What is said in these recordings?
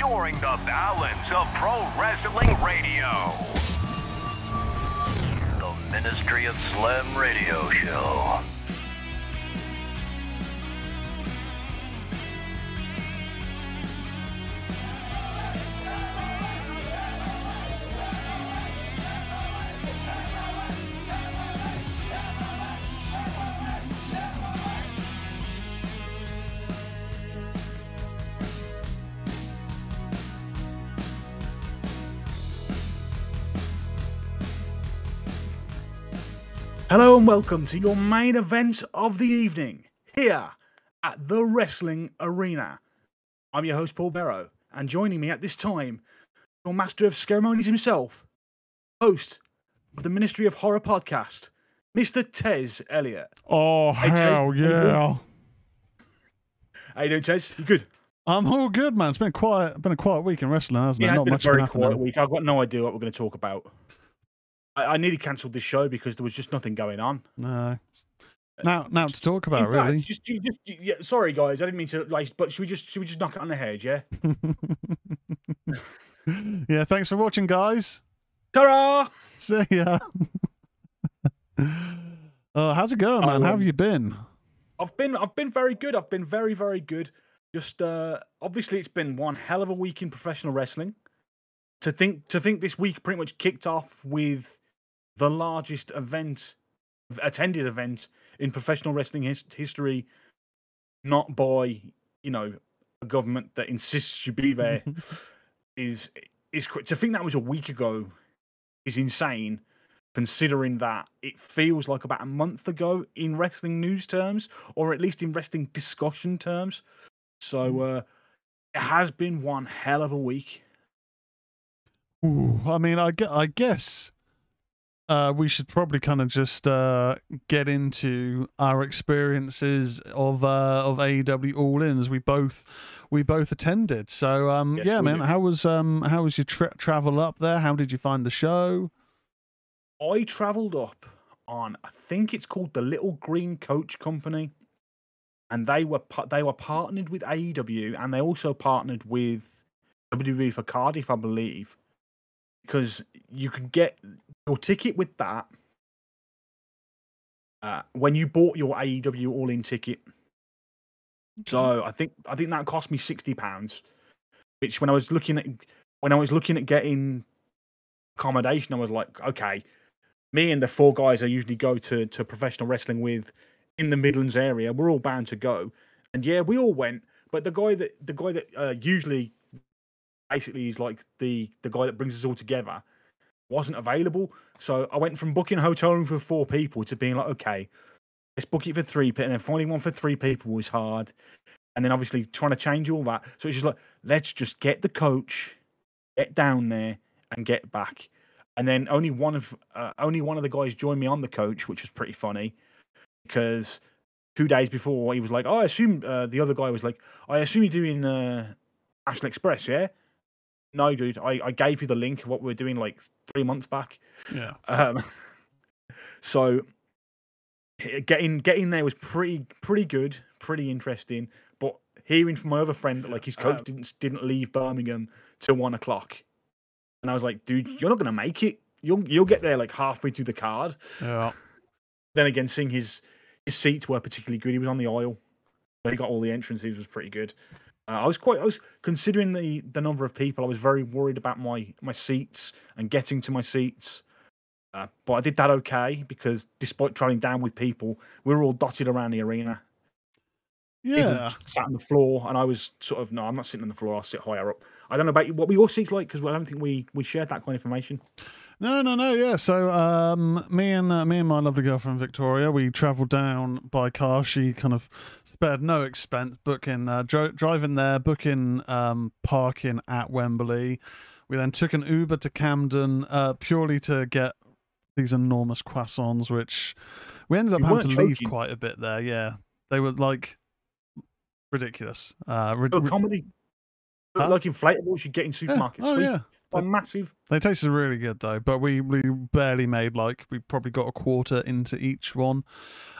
restoring the balance of pro wrestling radio. The Ministry of Slam Radio Show. And welcome to your main event of the evening here at the Wrestling Arena. I'm your host, Paul Berrow, and joining me at this time, your master of ceremonies himself, host of the Ministry of Horror podcast, Mr. Tezz Elliott. Oh Hey, hell how you doing? yeah! How you doing, Tezz? You good? I'm all good, man. It's been quiet, been a quiet week in wrestling, hasn't it? Yeah, it? it's Not been a very quiet week. I've got no idea what we're going to talk about. I, I nearly cancelled this show because there was just nothing going on. No. Now, now to talk about fact, really. just, you just, yeah, sorry guys, I didn't mean to like, but should we just should we just knock it on the head, yeah? yeah, thanks for watching, guys. Ta-ra! See ya. oh, how's it going, man? Oh, How have um, you been? I've been I've been very good. I've been very very good. Just uh obviously it's been one hell of a week in professional wrestling. To think to think this week pretty much kicked off with the largest event attended event in professional wrestling his- history not by, you know, a government that insists you be there is is to think that was a week ago is insane considering that it feels like about a month ago in wrestling news terms or at least in wrestling discussion terms. So uh it has been one hell of a week. Ooh, I mean, I, I guess uh, we should probably kind of just uh, get into our experiences of uh, of AEW All In as we both we both attended. So um, Yes, yeah, man, did. how was um how was your tra- travel up there? How did you find the show? i traveled up on i think it's called the little green coach company and they were they were partnered with aew and they also partnered with wwe for cardiff i believe because you could get your ticket with that uh, when you bought your AEW All In ticket. So I think I think that cost me sixty pounds, which when I was looking at when I was looking at getting accommodation, I was like, okay, me and the four guys I usually go to to professional wrestling with in the Midlands area, we're all bound to go, and yeah, we all went. But the guy that the guy that uh, usually basically is like the the guy that brings us all together wasn't available. So I went from booking a hotel room for four people to being like, okay, let's book it for three people. And then finding one for three people was hard. And then obviously trying to change all that. So it's just like, let's just get the coach, get down there and get back. And then only one of uh, only one of the guys joined me on the coach, which was pretty funny because two days before he was like, oh, I assume uh, the other guy was like, I assume you're doing uh, National Express, yeah? No, dude, I, I gave you the link of what we were doing like three months back. Yeah. Um, so getting getting there was pretty pretty good, pretty interesting. But hearing from my other friend that like his coach Um, didn't didn't leave Birmingham till one o'clock, and I was like, dude, you're not gonna make it. You'll you'll get there like halfway through the card. Yeah. Then again, seeing his his seats were particularly good. He was on the aisle, so he got all the entrances. Was pretty good. Uh, I was quite. I was considering the the number of people. I was very worried about my my seats and getting to my seats. Uh, but I did that okay because despite traveling down with people, we were all dotted around the arena. Yeah. sat on the floor, and I was sort of no, I'm not sitting on the floor. I'll sit higher up. I don't know about you, what were your seats like because I don't think we we shared that kind of information. No, no, no. Yeah. So, um, me and uh, me and my lovely girlfriend Victoria, we travelled down by car. She kind of spared no expense, booking, uh, dri- driving there, booking um, parking at Wembley. We then took an Uber to Camden, uh, purely to get these enormous croissants, which we ended up You having to leave quite a bit there. Yeah, they were like ridiculous. Uh, rid- comedy. Huh? like inflatables you get in Yeah. supermarkets. Oh sweet. yeah. They're massive. They tasted really good though, but we we barely made like we probably got a quarter into each one,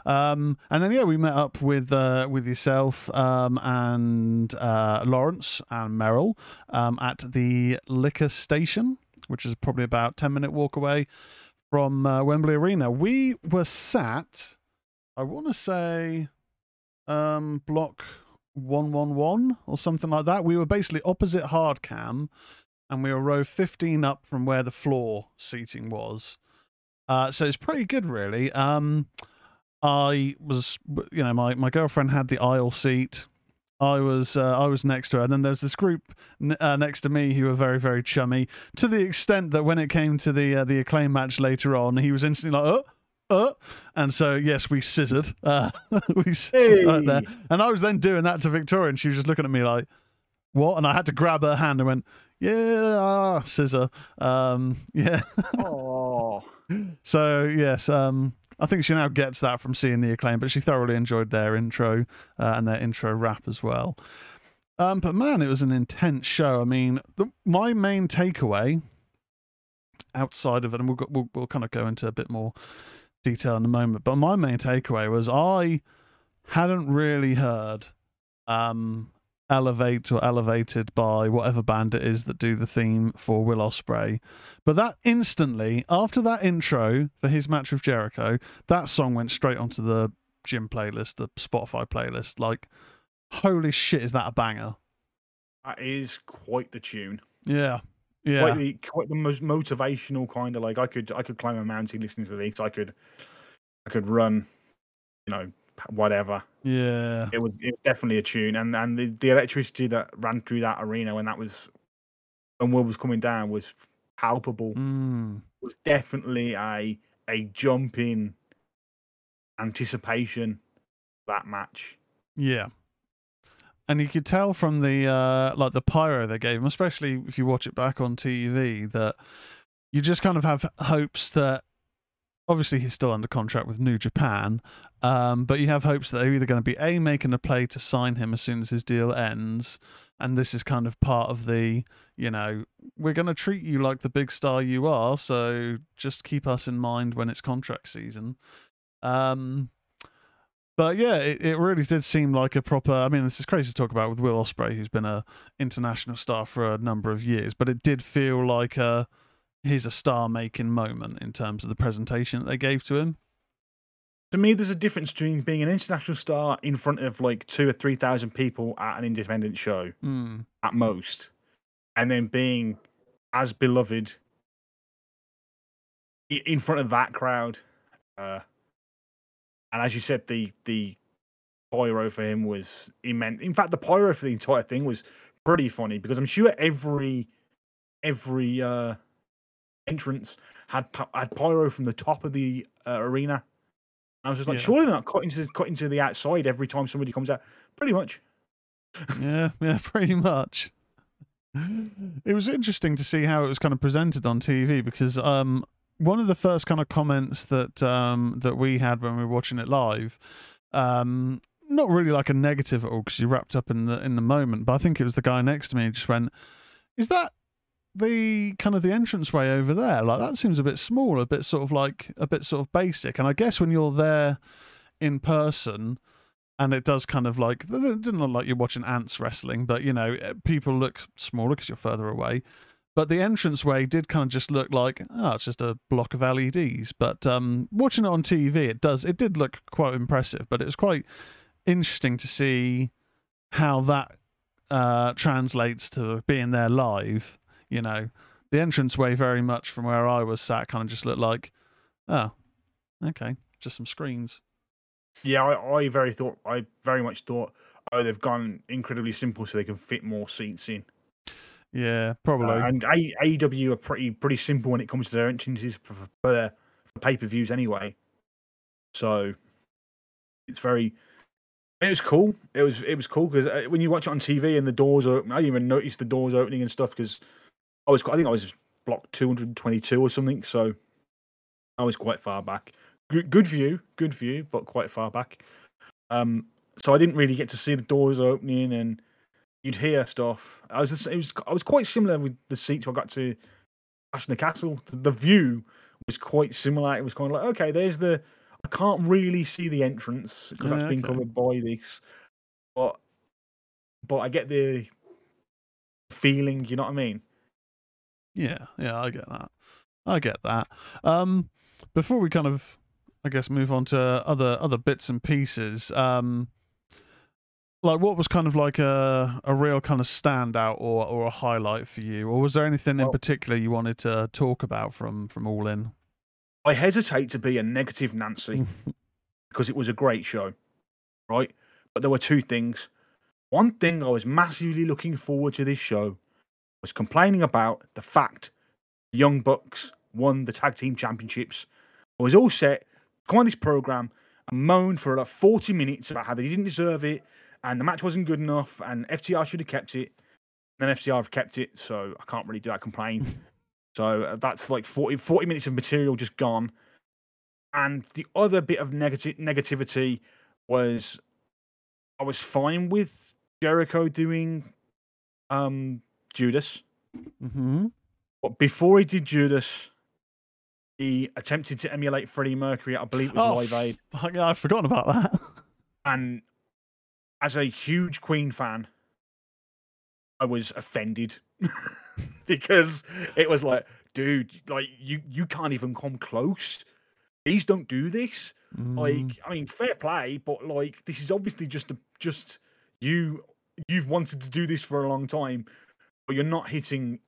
um, and then yeah, we met up with uh, with yourself um, and uh, Lawrence and Merrill um, at the liquor station, which is probably about ten minute walk away from uh, Wembley Arena. We were sat, I want to say, um, block one one one or something like that. We were basically opposite hard cam and we were row 15 up from where the floor seating was. Uh, so it's pretty good, really. Um, I was, you know, my, my girlfriend had the aisle seat. I was uh, I was next to her, and then there was this group uh, next to me who were very very chummy to the extent that when it came to the uh, the acclaim match later on, he was instantly like, "Uh, uh," and so yes, we scissored, uh, we scissored right there, and I was then doing that to Victoria, and she was just looking at me like, "What?" And I had to grab her hand and went, "Yeah, ah, scissor." Um, yeah. Oh, so yes, um, I think she now gets that from seeing the acclaim, but she thoroughly enjoyed their intro uh, and their intro rap as well. Um, but man, it was an intense show. I mean, the, my main takeaway outside of it, and we'll, go, we'll we'll kind of go into a bit more detail in a moment. But my main takeaway was I hadn't really heard um, elevate or elevated by whatever band it is that do the theme for Will Ospreay. But that instantly, after that intro for his match with Jericho, that song went straight onto the gym playlist, the Spotify playlist. Like, holy shit, is that a banger? that is quite the tune. Yeah. Yeah. Quite the quite the most motivational kind of like I could I could climb a mountain listening to this. I could I could run, you know, whatever. yeah. It was it was definitely a tune, and and the, the electricity that ran through that arena when that was when Will was coming down was palpable. Mm. was definitely a a jump in anticipation that match. Yeah. And you could tell from the uh like the pyro they gave him, especially if you watch it back on TV, that you just kind of have hopes that obviously he's still under contract with New Japan, um, but you have hopes that they're either going to be a making a play to sign him as soon as his deal ends, and this is kind of part of the you know we're going to treat you like the big star you are, so just keep us in mind when it's contract season. Um, but yeah, it, it really did seem like a proper. I mean, this is crazy to talk about with Will Ospreay, who's been a international star for a number of years, but it did feel like a here's a star making moment in terms of the presentation that they gave to him. To me, there's a difference between being an international star in front of like two or three thousand people at an independent show Mm. at most, and then being as beloved in front of that crowd. Uh, and as you said, the the pyro for him was immense. In fact, the pyro for the entire thing was pretty funny because I'm sure every every uh, entrance had had pyro from the top of the uh, arena. I was just like, Yeah. surely they're not cutting to cutting to the outside every time somebody comes out. Pretty much. Yeah, yeah, pretty much. It was interesting to see how it was kind of presented on TV because um, one of the first kind of comments that um, that we had when we were watching it live, um, not really like a negative at all because you wrapped up in the in the moment, but I think it was the guy next to me just went, "Is that the kind of the entranceway over there? Like that seems a bit small, a bit sort of like a bit sort of basic." And I guess when you're there in person and it does kind of like it didn't look like you're watching ants wrestling, but you know eh, people look smaller because you're further away. But the entranceway did kind of just look like oh, it's just a block of LEDs. But um, watching it on TV, it does it did look quite impressive. But it was quite interesting to see how that uh, translates to being there live. You know, the entranceway very much from where I was sat kind of just looked like oh, okay, just some screens. Yeah, I, I very thought I very much thought, oh, they've gone incredibly simple so they can fit more seats in. Yeah, Uh, probably. and A- AEW are pretty pretty simple when it comes to their entrances for, for, for, for pay per views anyway. So it's very. It was cool. It was it was cool because when you watch it on TV and the doors open, I didn't even notice the doors opening and stuff because I was I think I was block two hundred twenty two or something. So I was quite far back. Good, good view, good view, but quite far back. Um, so I didn't really get to see the doors opening and you'd hear stuff. I was just, it was I was quite similar with the seats I got to in the Castle. The, view was quite similar. It was kind of like okay, there's the I can't really see the entrance because that's Yeah, been covered by this, but but I get the feeling. You know what I mean? Yeah, yeah, I get that. I get that. Um, before we kind of, I guess, move on to other other bits and pieces. Um, like what was kind of like a a real kind of standout or or a highlight for you, or was there anything in particular you wanted to talk about from from All In? I hesitate to be a negative Nancy mm. because it was a great show, right? But there were two things. One thing I was massively looking forward to this show was complaining about the fact the Young Bucks won the tag team championships. I was all set, come on this program and moan for like 40 minutes about how they didn't deserve it and the match wasn't good enough and FTR should have kept it. And then FTR have kept it, so I can't really do that complain. So uh, that's like 40, 40 minutes of material just gone. And the other bit of negative negativity was I was fine with Jericho doing um Judas, hmm but before he did Judas, he attempted to emulate Freddie Mercury. I believe it was Oh, Live Aid. Fuck, I'd forgotten about that. And as a huge Queen fan, I was offended because it was like, dude, like you you can't even come close. These don't do this. Mm, Like, I mean, fair play, but like this is obviously just a, just you you've wanted to do this for a long time, but you're not hitting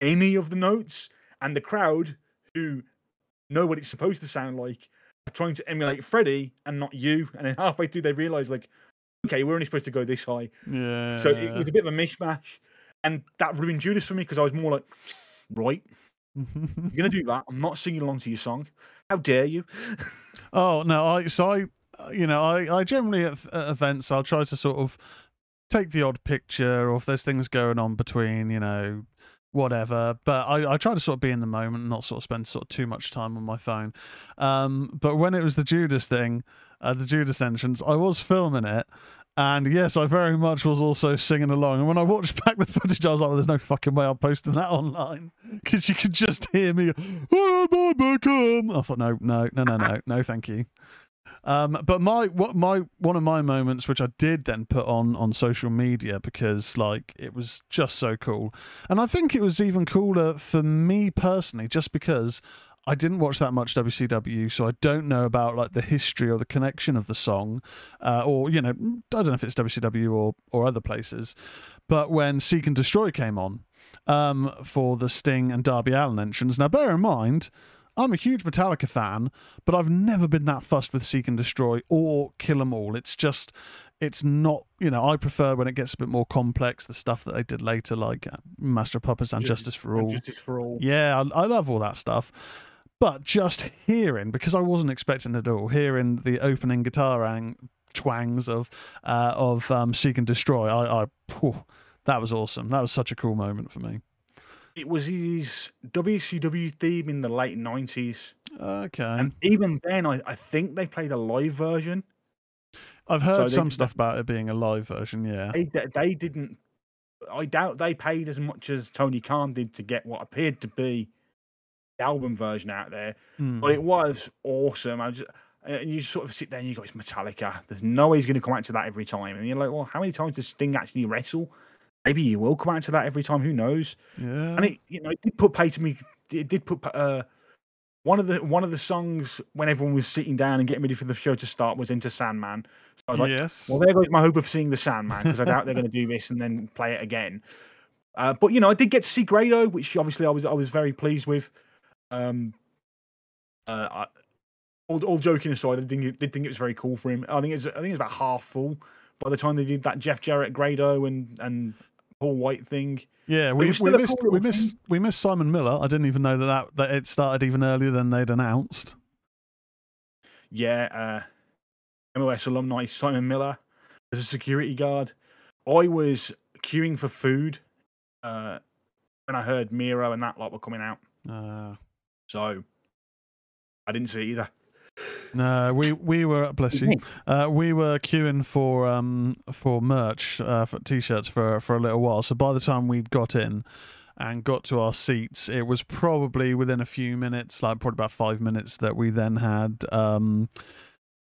any of the notes, and the crowd who know what it's supposed to sound like are trying to emulate Freddie and not you, and then halfway through they realise like, okay, we're only supposed to go this high, yeah. so it was a bit of a mishmash, and that ruined Judas for me because I was more like, right, you're gonna do that. I'm not singing along to your song. How dare you? Oh no, I so I you know I I generally at, at events I'll try to sort of take the odd picture or if there's things going on between you know whatever but I, I try to sort of be in the moment and not sort of spend sort of too much time on my phone um but when it was the judas thing uh, the judas entrance i was filming it and yes i very much was also singing along. And when i watched back the footage i was like well, there's no fucking way i'm posting that online. Because you could just hear me oh my Beckham. i thought no no no no no no thank you. Um, but my what my one of my moments, which I did then put on on social media because like it was just so cool, and I think it was even cooler for me personally, just because I didn't watch that much WCW, so I don't know about like the history or the connection of the song, uh, or you know, I don't know if it's WCW or or other places. But when Seek and Destroy came on um, for the Sting and Darby Allin entrance, now bear in mind. I'm a huge Metallica fan, but I've never been that fussed with Seek and Destroy or Kill 'Em All. It's just, it's not, you know, I prefer when it gets a bit more complex, the stuff that they did later, like uh, Master of Puppets and Justice- Justice for All. Justice for all. Yeah, I, I love all that stuff. But just hearing, because I wasn't expecting it at all, hearing the opening guitar ang- twangs of uh, of um, Seek and Destroy, I, I phew, that was awesome. That was such a cool moment for me. It was his WCW theme in the late nineties, Okay, and even then, I, I think they played a live version. I've heard so some they- stuff about it being a live version. Yeah, They they didn't. I doubt they paid as much as Tony Khan did to get what appeared to be album version out there, Hmm. but it was awesome. I just. And you sort of sit there and you go, it's Metallica. There's no way he's going to come out to that every time. And you're like, well, how many times does Sting actually wrestle? Maybe he will come out to that every time. Who knows? yeah. and it you know it did put pay to me it did put uh one of the one of the songs when everyone was sitting down and getting ready for the show to start was Enter Sandman. So I was like, yes. well, there goes my hope of seeing the Sandman because I doubt they're going to do this and then play it again. Uh, but you know, I did get to see Grado, which obviously I was I was very pleased with. Um, uh, I, all, all joking aside, I think did think it was very cool for him. I think it's I think it's about half full by the time they did that Jeff Jarrett Grado and and Paul White thing. Yeah, we, we missed cool we little missed we missed Simon Miller. I didn't even know that, that that it started even earlier than they'd announced. yeah, uh, MOS alumni Simon Miller as a security guard. I was queuing for food uh, when I heard Miro and that lot were coming out, Uh, so I didn't see it either. No, we we were bless you. Uh, we were queuing for um for merch uh, for t-shirts for for a little while. So by the time we'd got in and got to our seats, it was probably within a few minutes, like probably about five minutes, that we then had um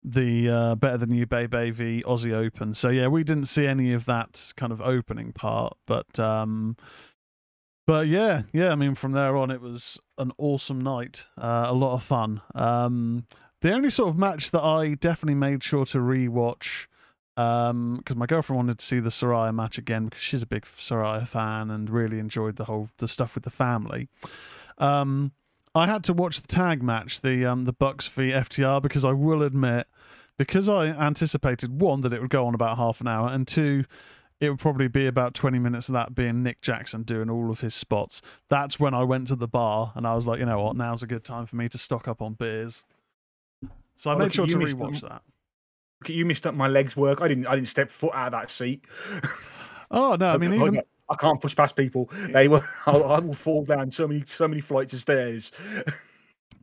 the uh, Better Than You Bay Bay v Aussie Open. So yeah, we didn't see any of that kind of opening part, but um but yeah, yeah, I mean from there on it was an awesome night. Uh, a lot of fun. Um the only sort of match that I definitely made sure to rewatch because um, my girlfriend wanted to see the Saraya match again because she's a big Saraya fan and really enjoyed the whole the stuff with the family. Um, I had to watch the tag match, the um, the Bucks v FTR, because I will admit, because I anticipated one that it would go on about half an hour, and two, it would probably be about twenty minutes of that being Nick Jackson doing all of his spots. That's when I went to the bar and I was like, you know what, now's a good time for me to stock up on beers. So I Oh, made sure to rewatch that. Look at you missed up my legs work. I didn't. I didn't step foot out of that seat. Oh no, I mean even I can't push past people. They. I'll, I will fall down so many, so many flights of stairs.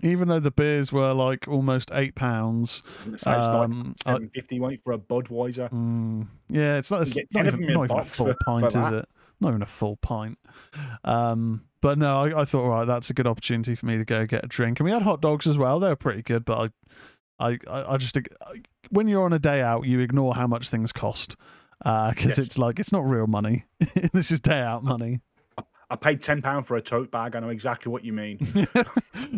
Even though the beers were like almost eight pounds. It's like Um, I- seven fifty. Wait for a Budweiser. Mm, yeah, it's not, it's not even, a not even a full for- pint, for is it? Not even a full pint. Um, but no, I, I thought, all right, that's a good opportunity for me to go get a drink. And we had hot dogs as well. They were pretty good, but I, I, I, just I, when you're on a day out, you ignore how much things cost because Yes. it's like it's not real money. this is day out money. I paid ten pound for a tote bag. I know exactly what you mean.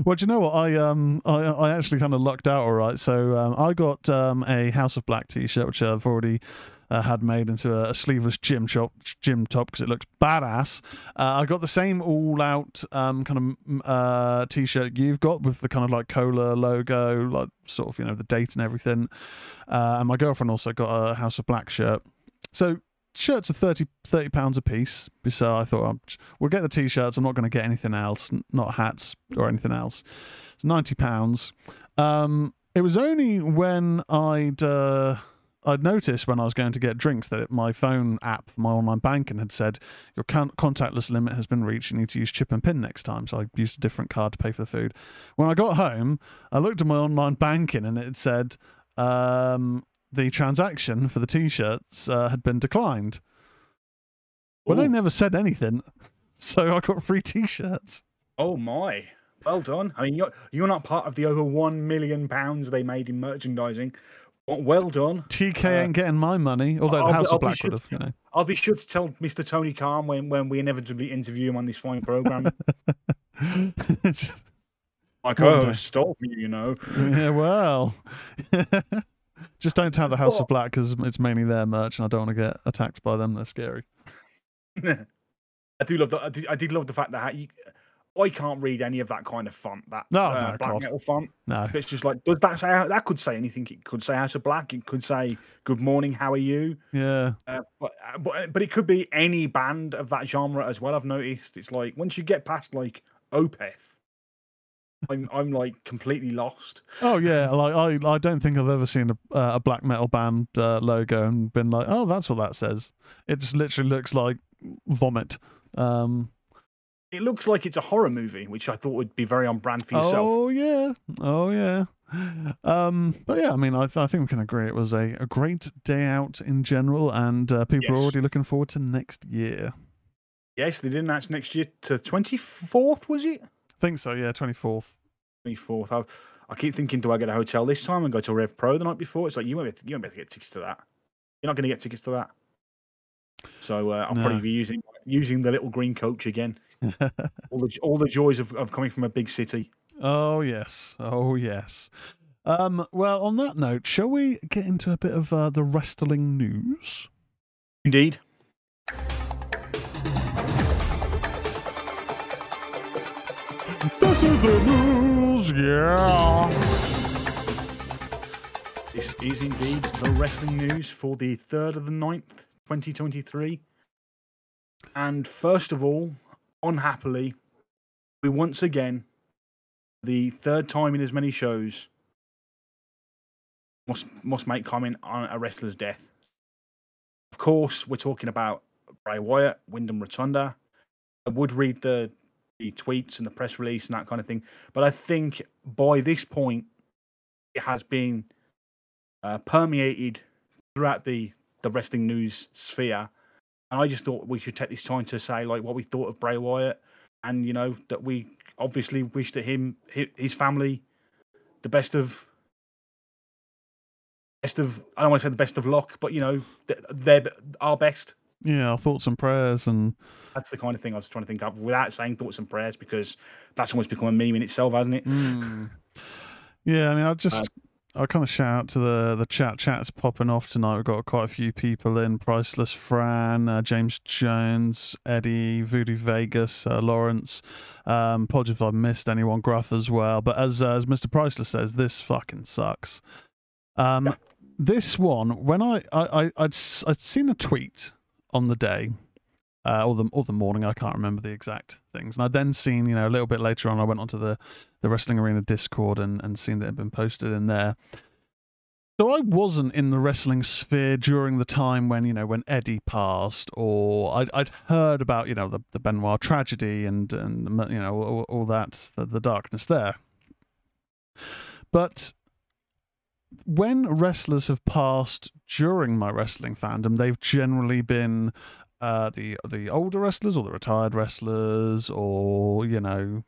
well, do you know what? I um I I actually kind of lucked out all right. So um, I got um a House of Black t-shirt which I've already uh, had made into a, a sleeveless gym top gym top because it looks badass. Uh, I got the same all out um kind of uh t-shirt you've got with the kind of like cola logo, like sort of you know the date and everything. Uh, and my girlfriend also got a House of Black shirt. So shirts are 30 30 pounds a piece so i thought um, we'll get the t-shirts i'm not going to get anything else not hats or anything else it's 90 pounds um it was only when i'd uh I'd noticed when I was going to get drinks that it, my phone app my online banking had said your con- contactless limit has been reached. You need to use chip and pin next time. So I used a different card to pay for the food. When I got home, I looked at my online banking and it said um, the transaction for the t-shirts uh, had been declined. Well, they never said anything, so I got free t-shirts. Oh my! Well done. I mean, you're you're not part of the over one million pounds they made in merchandising. Well done. TK Uh, ain't getting my money, although I'll the House I'll of Black sure would have, you know. I'll be sure to tell Mr. Tony Khan when, when we inevitably interview him on this fine program. like, One oh, stop you, you know. yeah, well, just don't tell the House of Black because it's mainly their merch, and I don't want to get attacked by them. They're scary. I do love that. I did, I did love the fact that you, I can't read any of that kind of font. That No, uh, no, black God. metal font. No, It's just like does that say that could say anything? It could say House of Black. It could say Good morning. How are you? yeah, Uh, but, uh, but but it could be any band of that genre as well. I've noticed it's like once you get past like Opeth, I'm I'm like completely lost. oh yeah. Like I, I don't think I've ever seen a uh, a black metal band uh, logo and been like, oh, that's what that says. It just literally looks like vomit. Um, It looks like it's a horror movie, which I thought would be very on brand for yourself. Oh yeah, oh yeah. Um, but yeah, I mean, I, th- I think we can agree it was a, a great day out in general, and uh, people are already looking forward to next year. Yes, they did announce next year to twenty fourth. Was it think so. Yeah, twenty fourth. twenty fourth? I I keep thinking, do I get a hotel this time and go to Rev Pro the night before? It's like you won't be able to, you won't be able to get tickets to that. You're not going to get tickets to that. So uh, I'll No. probably be using using the little green coach again. all the all the joys of, of coming from a big city. oh yes, oh yes. Um, well, on that note, shall we get into a bit of uh, the wrestling news? Indeed. This is the news, yeah. This is indeed the wrestling news for the 3rd of the 9th, 2023. And first of all, unhappily, we once again, the third time in as many shows, must must make comment on a wrestler's death. Of course, we're talking about Bray Wyatt, Windham Rotunda. I would read the the tweets and the press release and that kind of thing, but I think by this point, it has been uh, permeated throughout the the wrestling news sphere. And I just thought we should take this time to say like what we thought of Bray Wyatt, and you know that we obviously wish that him his family the best of best of I don't want to say the best of luck, but you know they're our best. Yeah, our thoughts and prayers, and That's the kind of thing I was trying to think of without saying thoughts and prayers because that's almost become a meme in itself, hasn't it? Mm. yeah, I mean, I just Uh, I kind of shout out to the the chat. Chat's popping off tonight. We've got quite a few people in: Priceless Fran, uh, James Jones, Eddie, Voodoo Vegas, uh, Lawrence. Um, apologies if I missed anyone. Gruff as well. But as uh, as Mr. Priceless says, this fucking sucks. Um, Yeah. this one when I I I I'd, I'd seen a tweet on the day uh, or the or the morning. I can't remember the exact things. And I'd then seen, you know, a little bit later on, I went onto the the Wrestling Arena Discord and and seen that had been posted in there. So I wasn't in the wrestling sphere during the time when you know when Eddie passed, or I'd I'd heard about you know the the Benoit tragedy and and you know all, all that the, the darkness there. But when wrestlers have passed during my wrestling fandom, they've generally been uh, the the older wrestlers or the retired wrestlers, or you know,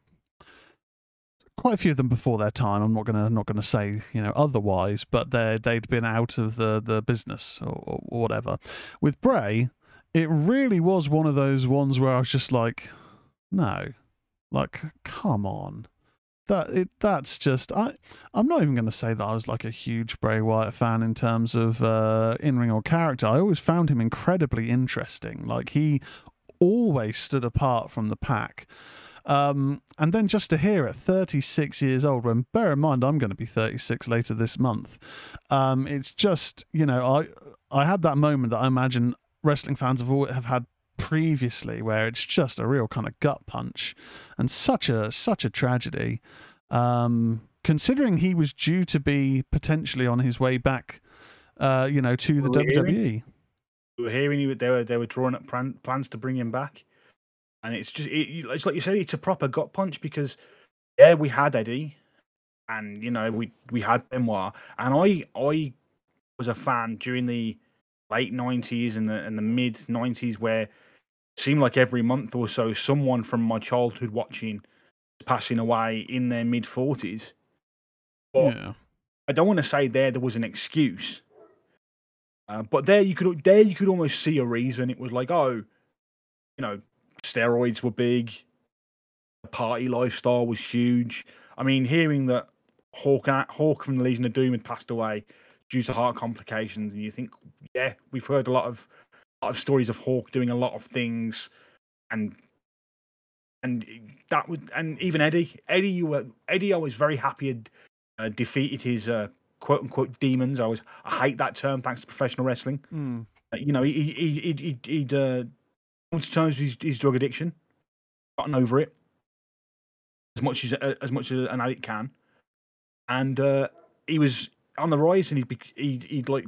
quite a few of them before their time. I'm not gonna not gonna say you know otherwise, but they they'd been out of the the business or, or whatever. With Bray, it really was one of those ones where I was just like, no, like come on. That it that's just I I'm not even going to say that I was like a huge Bray Wyatt fan in terms of uh, in ring or character. I always found him incredibly interesting. Like he always stood apart from the pack. Um, and then just to hear at 36 years old, when bear in mind I'm going to be 36 later this month, um, it's just you know I I had that moment that I imagine wrestling fans have all, have had previously, where it's just a real kind of gut punch, and such a such a tragedy. Um, considering he was due to be potentially on his way back, uh, you know, to the we hearing? WWE. We were hearing you, they were they were drawing up plan, plans to bring him back, and it's just it, it's like you said, it's a proper gut punch because yeah, we had Eddie, and you know we we had Benoit, and I I was a fan during the late nineties and the and the mid nineties where seemed like every month or so someone from my childhood watching was passing away in their mid forties. But Yeah, I don't want to say there there was an excuse, uh, but there you could there you could almost see a reason. It was like, oh, you know, steroids were big, the party lifestyle was huge. I mean, hearing that Hawk Hawk from the Legion of Doom had passed away due to heart complications, and you think, yeah, we've heard a lot of of stories of Hawk doing a lot of things, and and that would and even Eddie Eddie you were Eddie I was very happy had uh, defeated his uh, quote unquote demons. I was I hate that term thanks to professional wrestling. Mm. Uh, You know, he he he he'd, he'd, he'd uh, come to terms with his, his drug addiction, gotten over it as much as uh, as much as an addict can, and uh, he was on the rise, and he'd, be, he'd he'd like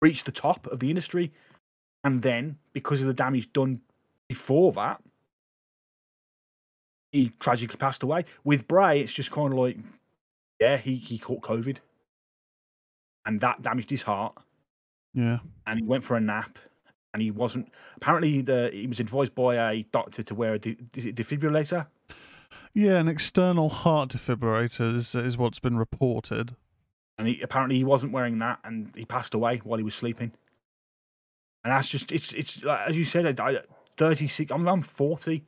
reached the top of the industry, and then because of the damage done before that, he tragically passed away. With Bray, it's just kind of like, yeah, he he caught COVID, and that damaged his heart yeah, and he went for a nap and he wasn't apparently the he was advised by a doctor to wear a de- defibrillator yeah. An external heart defibrillator is is what's been reported. and he apparently he wasn't wearing that and he passed away while he was sleeping and that's just it's it's like, as you said I, 36 I'm, I'm 40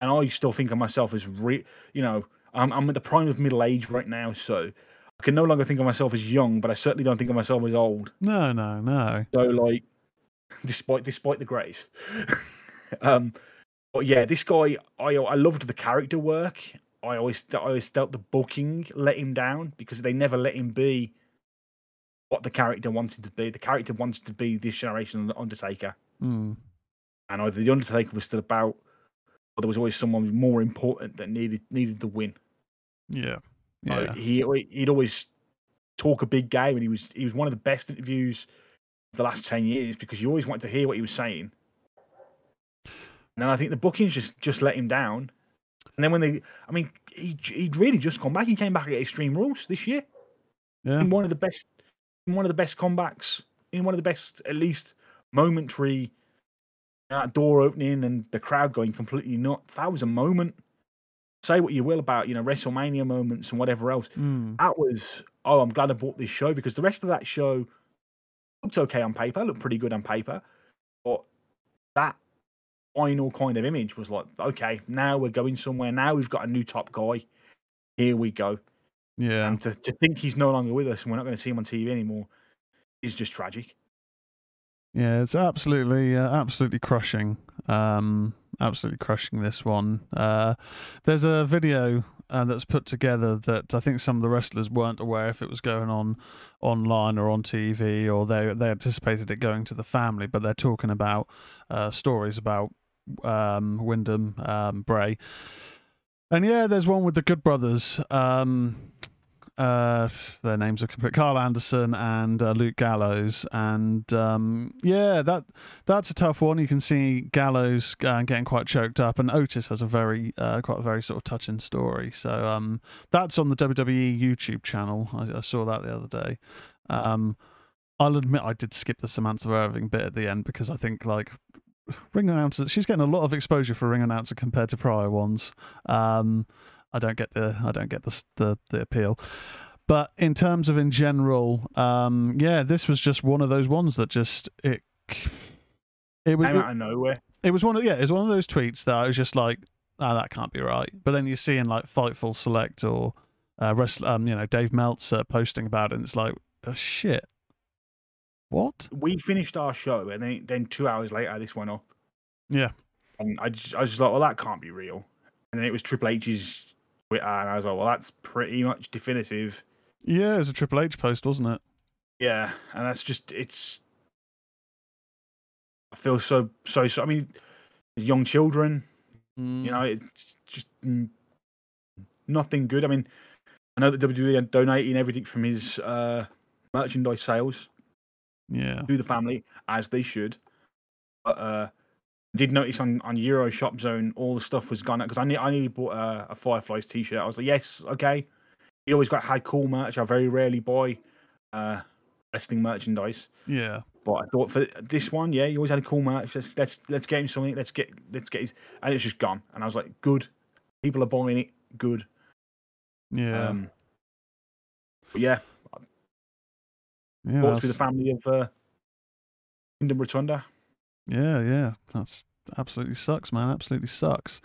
and I still think of myself as re you know I'm, I'm at the prime of middle age right now so I can no longer think of myself as young but I certainly don't think of myself as old No, no, no. So like, despite despite the grace, um, but yeah, this guy, I I loved the character work. I always I always felt the booking let him down because they never let him be what the character wanted to be. The character wanted to be this generation of the Undertaker, Mm. and either the Undertaker was still about, or there was always someone more important that needed needed the win. Yeah, yeah, he he'd always talk a big game, and he was he was one of the best interviews of the last ten years because you always wanted to hear what he was saying. And then I think the bookings just just let him down. And then when they, I mean, he he'd really just come back. He came back at Extreme Rules this year. Yeah. in one of the best, in one of the best comebacks, in one of the best, at least momentary, that door opening and the crowd going completely nuts. That was a moment. Say what you will about you know WrestleMania moments and whatever else. Mm. That was oh, I'm glad I bought this show because the rest of that show looked okay on paper, looked pretty good on paper, but that final kind of image was like, okay, now we're going somewhere. Now we've got a new top guy. Here we go. Yeah. And to, to think he's no longer with us and we're not going to see him on TV anymore is just tragic. Yeah, it's absolutely, uh, absolutely crushing. Um, absolutely crushing this one. Uh, there's a video uh, that's put together that I think some of the wrestlers weren't aware if it was going on online or on TV, or they they anticipated it going to the family, but they're talking about uh, stories about um, Windham um, Bray. And yeah, there's one with the Good Brothers. Um, uh, their names are complete. Karl Anderson and uh, Luke Gallows, and um, yeah, that that's a tough one. You can see Gallows uh, getting quite choked up, and Otis has a very uh, quite a very sort of touching story. So um, that's on the WWE YouTube channel. I, I saw that the other day. Um, I'll admit I did skip the Samantha Irvin bit at the end because I think like ring announcer, she's getting a lot of exposure for ring announcer compared to prior ones. Um, I don't get the I don't get the the, the appeal. But in terms of in general, um, yeah, this was just one of those ones that just it it was out of nowhere. it was one of yeah it was one of those tweets that I was just like ah that can't be right. But then you see in like Fightful Select or uh, wrestl- um you know Dave Meltzer posting about it, and it's like oh, shit. What? We finished our show and then, then two hours later, this went up. Yeah. And I just, I was just like, well, that can't be real. And then it was Triple H's and I was like, well, that's pretty much definitive. Yeah, it was a Triple H post, wasn't it? Yeah, and that's just it's. I feel so so so. I mean, young children, Mm. you know, it's just nothing good. I mean, I know that WWE are donating everything from his uh, merchandise sales Yeah. to the family as they should. But uh, did notice on on Euro Shop Zone all the stuff was gone because I need I nearly bought a, a Fireflies T-shirt. I was like, yes, okay. He always got had cool merch. I very rarely buy uh, wrestling merchandise. Yeah. But I thought for this one, yeah, he always had a cool match. Let's let's let's get him something. Let's get let's get his, and it's just gone. And I was like, good. People are buying it. Good. Yeah. Um, but yeah, yeah. thoughts with the family of uh, Windham Rotunda. Yeah, yeah, that's absolutely sucks, man. Absolutely sucks.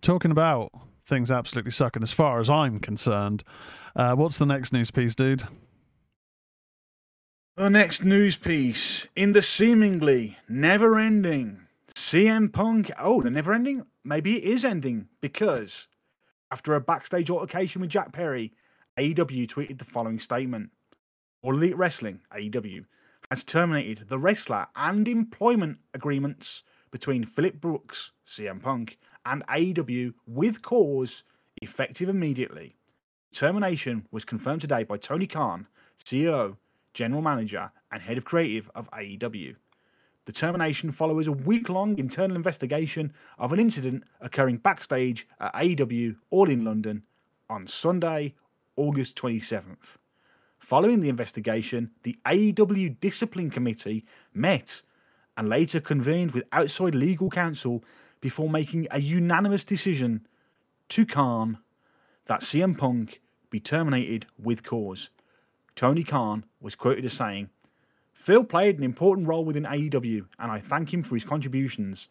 Talking about things absolutely sucking, as far as I'm concerned, uh, what's the next news piece, dude? The next news piece in the seemingly never-ending CM Punk. Oh, the never-ending? Maybe it is ending because after a backstage altercation with Jack Perry, AEW tweeted the following statement: All Elite Wrestling (AEW) has terminated the wrestler and employment agreements between Philip Brooks (CM Punk) and AEW with cause effective immediately. Termination was confirmed today by Tony Khan, CEO general manager, and head of creative of AEW. The termination follows a week long internal investigation of an incident occurring backstage at AEW All in London on Sunday, August 27th. Following the investigation, the AEW Discipline Committee met and later convened with outside legal counsel before making a unanimous decision to Khan that CM Punk be terminated with cause. Tony Khan was quoted as saying, Phil played an important role within AEW, and I thank him for his contributions.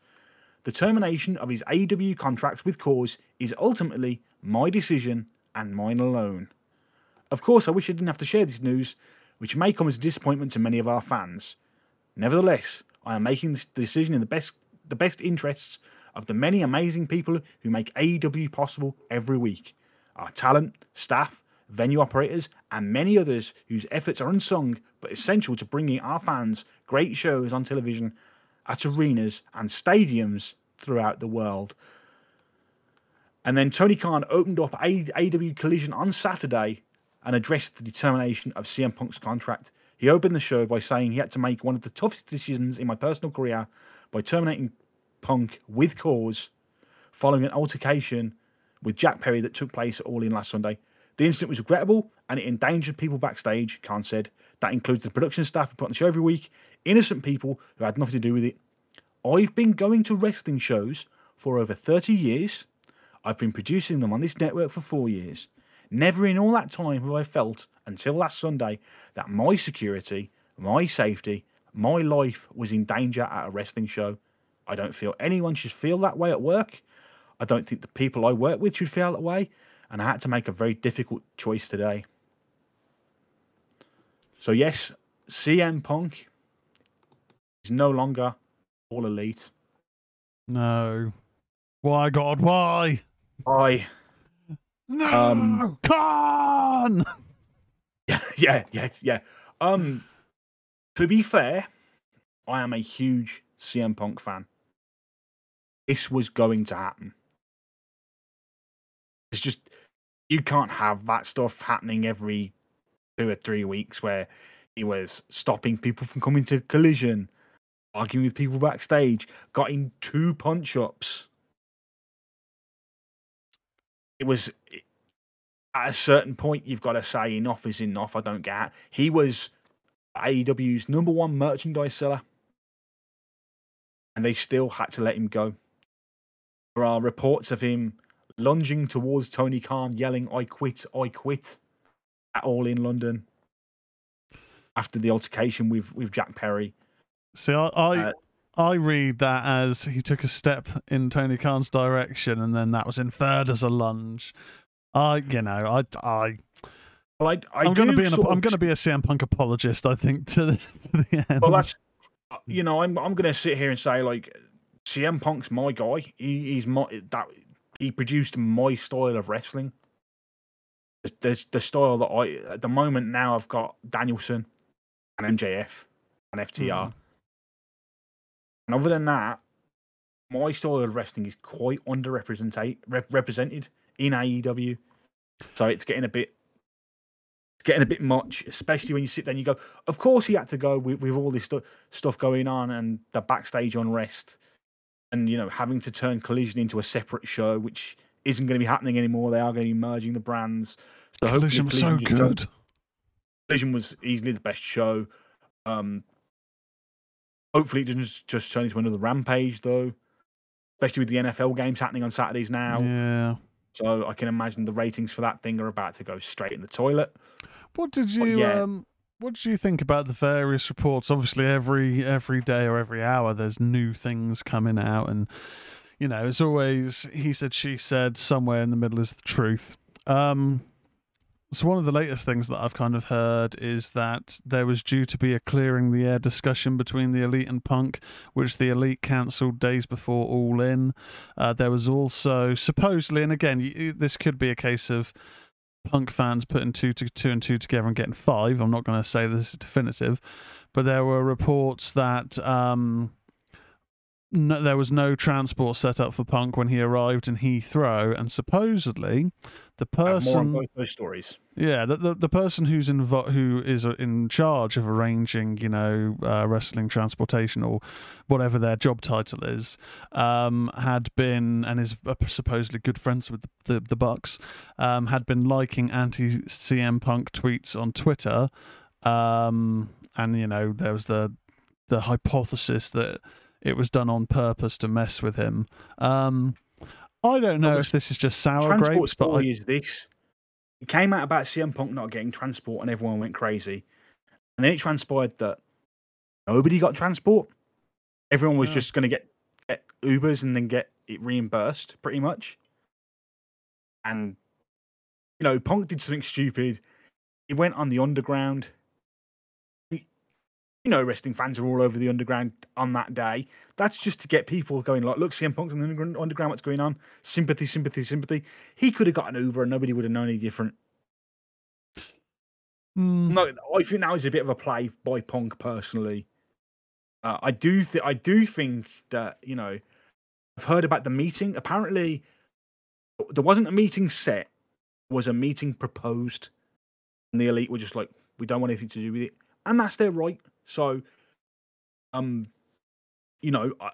The termination of his AEW contract with Cause is ultimately my decision and mine alone. Of course, I wish I didn't have to share this news, which may come as a disappointment to many of our fans. Nevertheless, I am making this decision in the best the best interests of the many amazing people who make AEW possible every week. Our talent, staff, venue operators, and many others whose efforts are unsung but essential to bringing our fans great shows on television at arenas and stadiums throughout the world. And then Tony Khan opened up A- AEW Collision on Saturday and addressed the determination of CM Punk's contract. He opened the show by saying he had to make one of the toughest decisions in my personal career by terminating Punk with cause following an altercation with Jack Perry that took place at All In last Sunday. The incident was regrettable and it endangered people backstage, Khan said. That includes the production staff who put on the show every week, innocent people who had nothing to do with it. I've been going to wrestling shows for over 30 years. I've been producing them on this network for four years. Never in all that time have I felt, until last Sunday, that my security, my safety, my life was in danger at a wrestling show. I don't feel anyone should feel that way at work. I don't think the people I work with should feel that way. And I had to make a very difficult choice today. So, yes, CM Punk is no longer all elite. No. Why, God? Why? I, No. Um, Khan. yeah, yeah, yeah, yeah. Um, to be fair, I am a huge CM Punk fan. This was going to happen. It's just you can't have that stuff happening every two or three weeks where he was stopping people from coming to collision, arguing with people backstage, got in two punch ups. It was at a certain point you've got to say enough is enough. I don't get. It. He was AEW's number one merchandise seller, and they still had to let him go. There are reports of him lunging towards Tony Khan, yelling, I quit, I quit, at all in London after the altercation with, with Jack Perry. See, I I, Uh, I read that as he took a step in Tony Khan's direction, and then that was inferred as a lunge. I, you know, I, I, Well, I, I I'm going to be an, I'm going to be a CM Punk apologist. I think to the, to the end. Well, that's uh, you know, I'm I'm going to sit here and say like CM Punk's my guy. He, he's my that he produced my style of wrestling. There's- the style that I at the moment now I've got Danielson and MJF and FTR. And other than that, my style of wrestling is quite underrepresented rep- represented in AEW. So it's getting a bit it's getting a bit much, especially when you sit there and you go, of course he had to go with, with all this stu- stuff going on and the backstage unrest and you know having to turn collision into a separate show which isn't going to be happening anymore they are going to be merging the brands so Collision was so good. Collision was easily the best show. Um, hopefully, it doesn't just- just turn into another rampage, though. Especially with the NFL games happening on Saturdays now. Yeah. So I can imagine the ratings for that thing are about to go straight in the toilet. What did you yeah. um what did you think about the various reports? Obviously every every day or every hour there's new things coming out and you know, as always he said she said somewhere in the middle is the truth. Um so one of the latest things that I've kind of heard is that there was due to be a clearing the air discussion between the elite and punk, which the elite cancelled days before All In. Uh, there was also supposedly, and again, this could be a case of punk fans putting two to two and two together and getting five. I'm not going to say this is definitive, but there were reports that um, no, there was no transport set up for Punk when he arrived in Heathrow, and supposedly the I have more on person, both those stories. yeah, the, the the person who's invo- who is uh, in charge of arranging, you know, uh, wrestling transportation or whatever their job title is, um, had been and is uh, supposedly good friends with the the, the Bucks, um, had been liking anti CM Punk tweets on Twitter, um, and you know there was the the hypothesis that it was done on purpose to mess with him. Um, I don't know if this is just sour transport grapes, but I, story is this. It came out about CM Punk not getting transport and everyone went crazy. And then it transpired that nobody got transport. Everyone was Yeah. just going to get, get Ubers and then get it reimbursed pretty much. And, you know, Punk did something stupid. He went on the underground. You know, wrestling fans are all over the underground on that day. That's just to get people going, like, look, CM Punk's on the underground, what's going on? Sympathy, sympathy, sympathy. He could have got an Uber and nobody would have known any different. Mm, No, I think that was a bit of a play by Punk personally. Uh, I do think I do think that you know I've heard about the meeting. Apparently, there wasn't a meeting set. There was a meeting proposed, and the elite were just like, "We don't want anything to do with it," and that's their right. So, um, you know, I,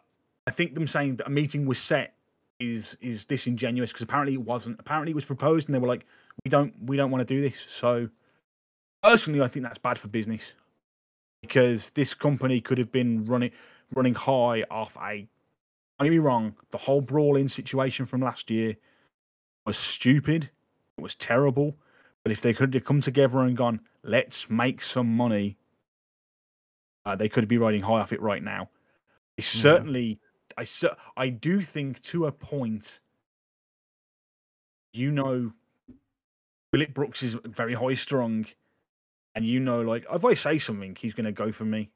I think them saying that a meeting was set is is disingenuous because apparently it wasn't. Apparently it was proposed and they were like, we don't we don't want to do this. So personally, I think that's bad for business because this company could have been running running high off a. Don't get me wrong, the whole brawling situation from last year was stupid. It was terrible. But if they could have come together and gone, let's make some money, uh, they could be riding high off it right now. I certainly, I cer- I do think to a point, you know, Willett Brooks is very high strung, and you know, like if I say something, he's going to go for me.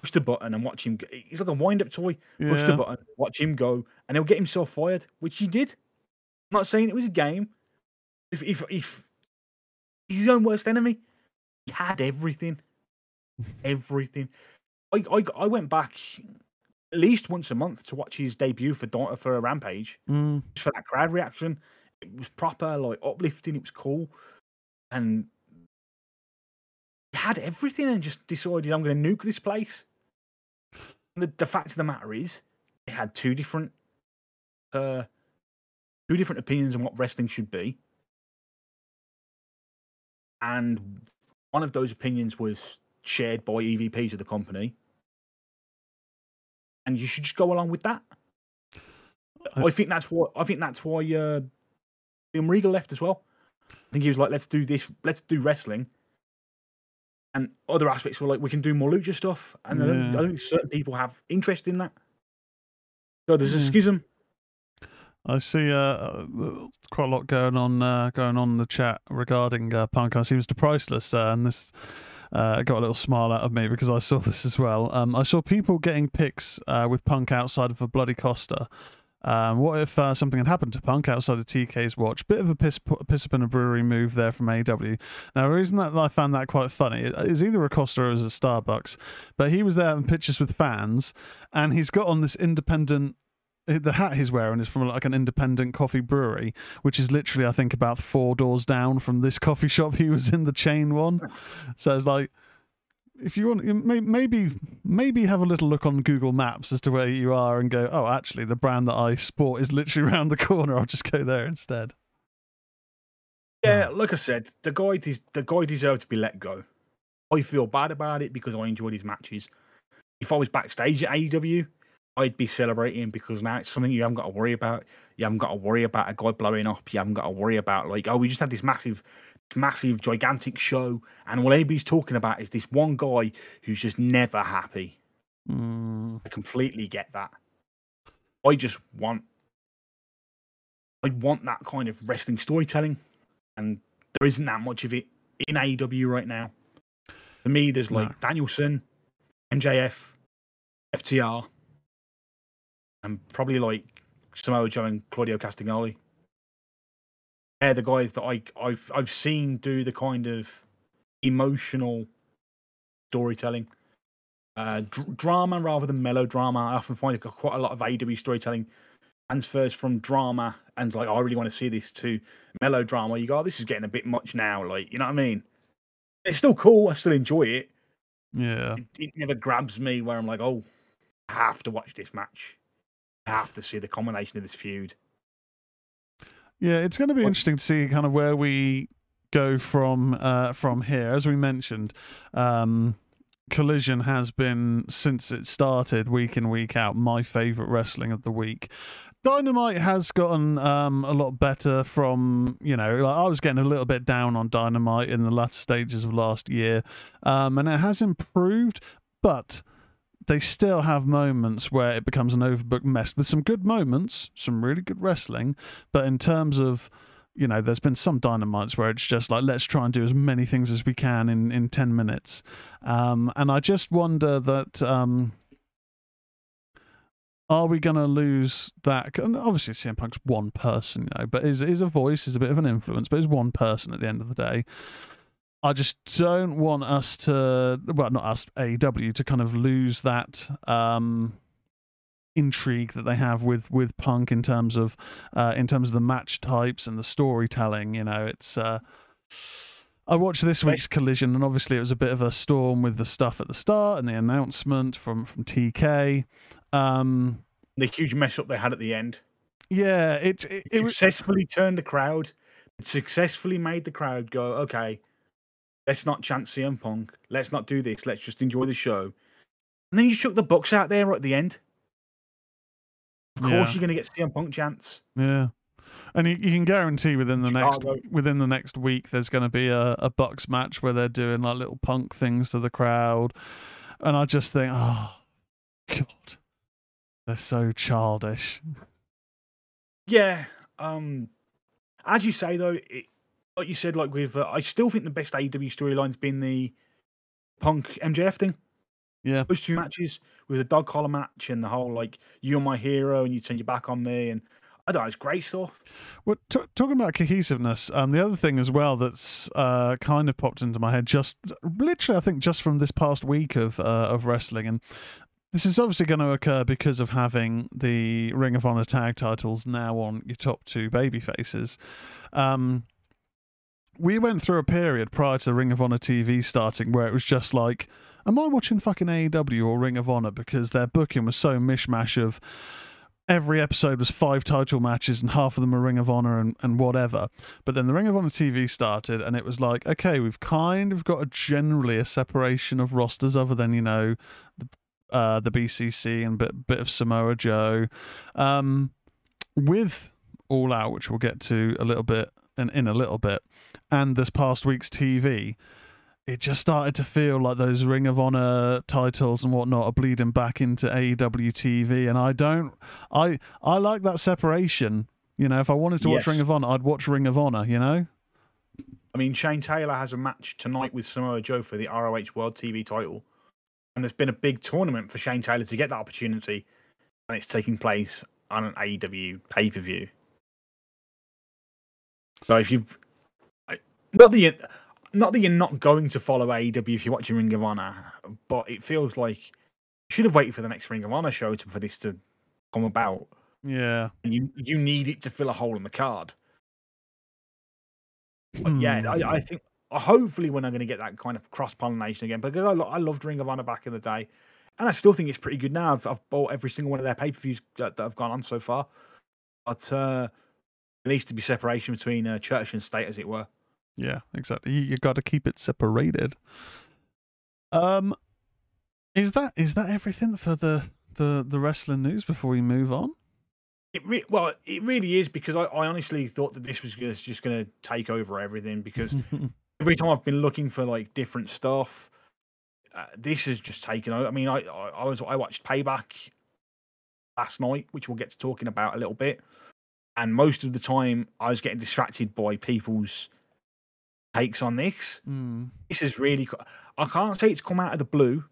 Push the button and watch him. Go. He's like a wind-up toy. Push the button, watch him go, and he'll get himself fired, which he did. I'm not saying it was a game. If if if he's his own worst enemy, he had everything, everything. I I I went back at least once a month to watch his debut for Di- for a Rampage Mm, just for that crowd reaction. It was proper, like uplifting. It was cool, and he had everything, and just decided I'm going to nuke this place. And the, the fact of the matter is, they had two different, uh, two different opinions on what wrestling should be, and one of those opinions was shared by EVPs of the company, and you should just go along with that. I- I think that's what I think that's why uh, William Regal left as well. I think he was like, "Let's do this. Let's do wrestling." And other aspects were like, "We can do more lucha stuff." And I, don't, Yeah. I think certain people have interest in that. So there's a schism. I see uh, uh, quite a lot going on uh, going on in the chat regarding uh, Punk. I see Mr. Priceless, uh, and this uh, got a little smile out of me because I saw this as well. Um, I saw people getting pics uh, with Punk outside of a bloody Costa. Um, what if uh, something had happened to Punk outside of TK's watch? Bit of a piss, piss up in a brewery move there from AW. Now, the reason that I found that quite funny is either a Costa or it was a Starbucks, but he was there having pictures with fans, and he's got on this independent Eh, the hat he's wearing is from like an independent coffee brewery, which is literally, I think, about four doors down from this coffee shop he was in, the chain one. So it's like, if you want, maybe maybe have a little look on Google Maps as to where you are and go, oh, actually, the brand that I sport is literally around the corner. I'll just go there instead. Yeah, like I said, the guy des- the guy deserved to be let go. I feel bad about it because I enjoyed his matches. If I was backstage at AEW, I'd be celebrating because now it's something you haven't got to worry about. You haven't got to worry about a guy blowing up. You haven't got to worry about like, oh, we just had this massive, massive, gigantic show, and all anybody's talking about is this one guy who's just never happy. Mm, I completely get that. I just want, I want that kind of wrestling storytelling, and there isn't that much of it in AEW right now. For me, there's like No. Danielson, MJF, FTR, and probably like Samoa Joe and Claudio Castagnoli. They're the guys that I, I've I've seen do the kind of emotional storytelling uh, dr- drama rather than melodrama. I often find quite a lot of AEW storytelling transfers from drama and like I really want to see this to melodrama. You go, oh, this is getting a bit much now. Like, you know what I mean? It's still cool. I still enjoy it. yeah. It, it never grabs me where I'm like, oh, I have to watch this match. Have to see the combination of this feud. Yeah, it's going to be What- interesting to see kind of where we go from uh, from here. As we mentioned, um, Collision has been since it started week in week out my favorite wrestling of the week. Dynamite has gotten um, a lot better from you know like I was getting a little bit down on Dynamite in the latter stages of last year, um, and it has improved, but they still have moments where it becomes an overbooked mess with some good moments, some really good wrestling, but in terms of you know, there's been some dynamites where it's just like let's try and do as many things as we can in in ten minutes, um, and I just wonder that um, are we going to lose that? And obviously, CM Punk's one person, you know, but is is a voice, is a bit of an influence, but is one person at the end of the day. I just don't want us to, well, not us, AEW, to kind of lose that um, intrigue that they have with with Punk in terms of uh, in terms of the match types and the storytelling. You know, it's. Uh, I watched this week's collision, and obviously it was a bit of a storm with the stuff at the start and the announcement from from TK. Um, The huge mess up they had at the end. Yeah, it it, It it was successfully turned the crowd. It successfully made the crowd go, okay, let's not chant CM Punk. Let's not do this. Let's just enjoy the show. And then you chuck the Bucks out there right at the end. Of course, Yeah. you're going to get CM Punk chants. yeah. And you, you can guarantee within the Chicago. next within the next week there's going to be a, a Bucks match where they're doing like little punk things to the crowd, and I just think, oh god, they're so childish. Yeah. Um, as you say though, it, like you said, like with, uh, I still think the best AEW storyline's been the Punk MJF thing. Yeah. Those two matches with the dog collar match and the whole like you're my hero and you turn your back on me and I thought it was great stuff. Well, t- talking about cohesiveness, um, the other thing as well that's uh, kind of popped into my head just literally, I think, just from this past week of uh, of wrestling, and this is obviously going to occur because of having the Ring of Honor tag titles now on your top two baby faces. Um, we went through a period prior to Ring of Honor TV starting where it was just like, am I watching fucking AEW or Ring of Honor? Because their booking was so mishmash of every episode was five title matches and half of them were Ring of Honor and, and whatever. But then the Ring of Honor TV started and it was like, okay, we've kind of got a generally a separation of rosters other than, you know, the, uh, the BCC and bit bit of Samoa Joe. Um, with All Out, which we'll get to a little bit in, in a little bit, and this past week's TV, it just started to feel like those Ring of Honor titles and whatnot are bleeding back into AEW TV, and I don't, I I like that separation. You know, if I wanted to watch Yes. Ring of Honor, I'd watch Ring of Honor. You know, I mean, Shane Taylor has a match tonight with Samoa Joe for the ROH World TV title. And there's been a big tournament for Shane Taylor to get that opportunity. And it's taking place on an AEW pay per view. So if you've. Not that, you, not that you're not going to follow AEW if you're watching Ring of Honor, but it feels like you should have waited for the next Ring of Honor show to, for this to come about. yeah, And you, you need it to fill a hole in the card. But yeah, Hmm. I, I think hopefully we're not going to get that kind of cross pollination again because I, lo- I loved Ring of Honor back in the day, and I still think it's pretty good now. I've, I've bought every single one of their pay per views that, that have gone on so far, but uh, needs to be separation between uh, church and state, as it were. yeah, exactly. You, you got to keep it separated. Um, is that is that everything for the the the wrestling news before we move on? It re- well, it really is because I, I honestly thought that this was gonna, just going to take over everything because every time I've been looking for like different stuff, uh, this has just taken over. I mean, I, I I was I watched Payback last night, which we'll get to talking about a little bit, and most of the time I was getting distracted by people's takes on this. Hmm. This is really co- I can't say it's come out of the blue.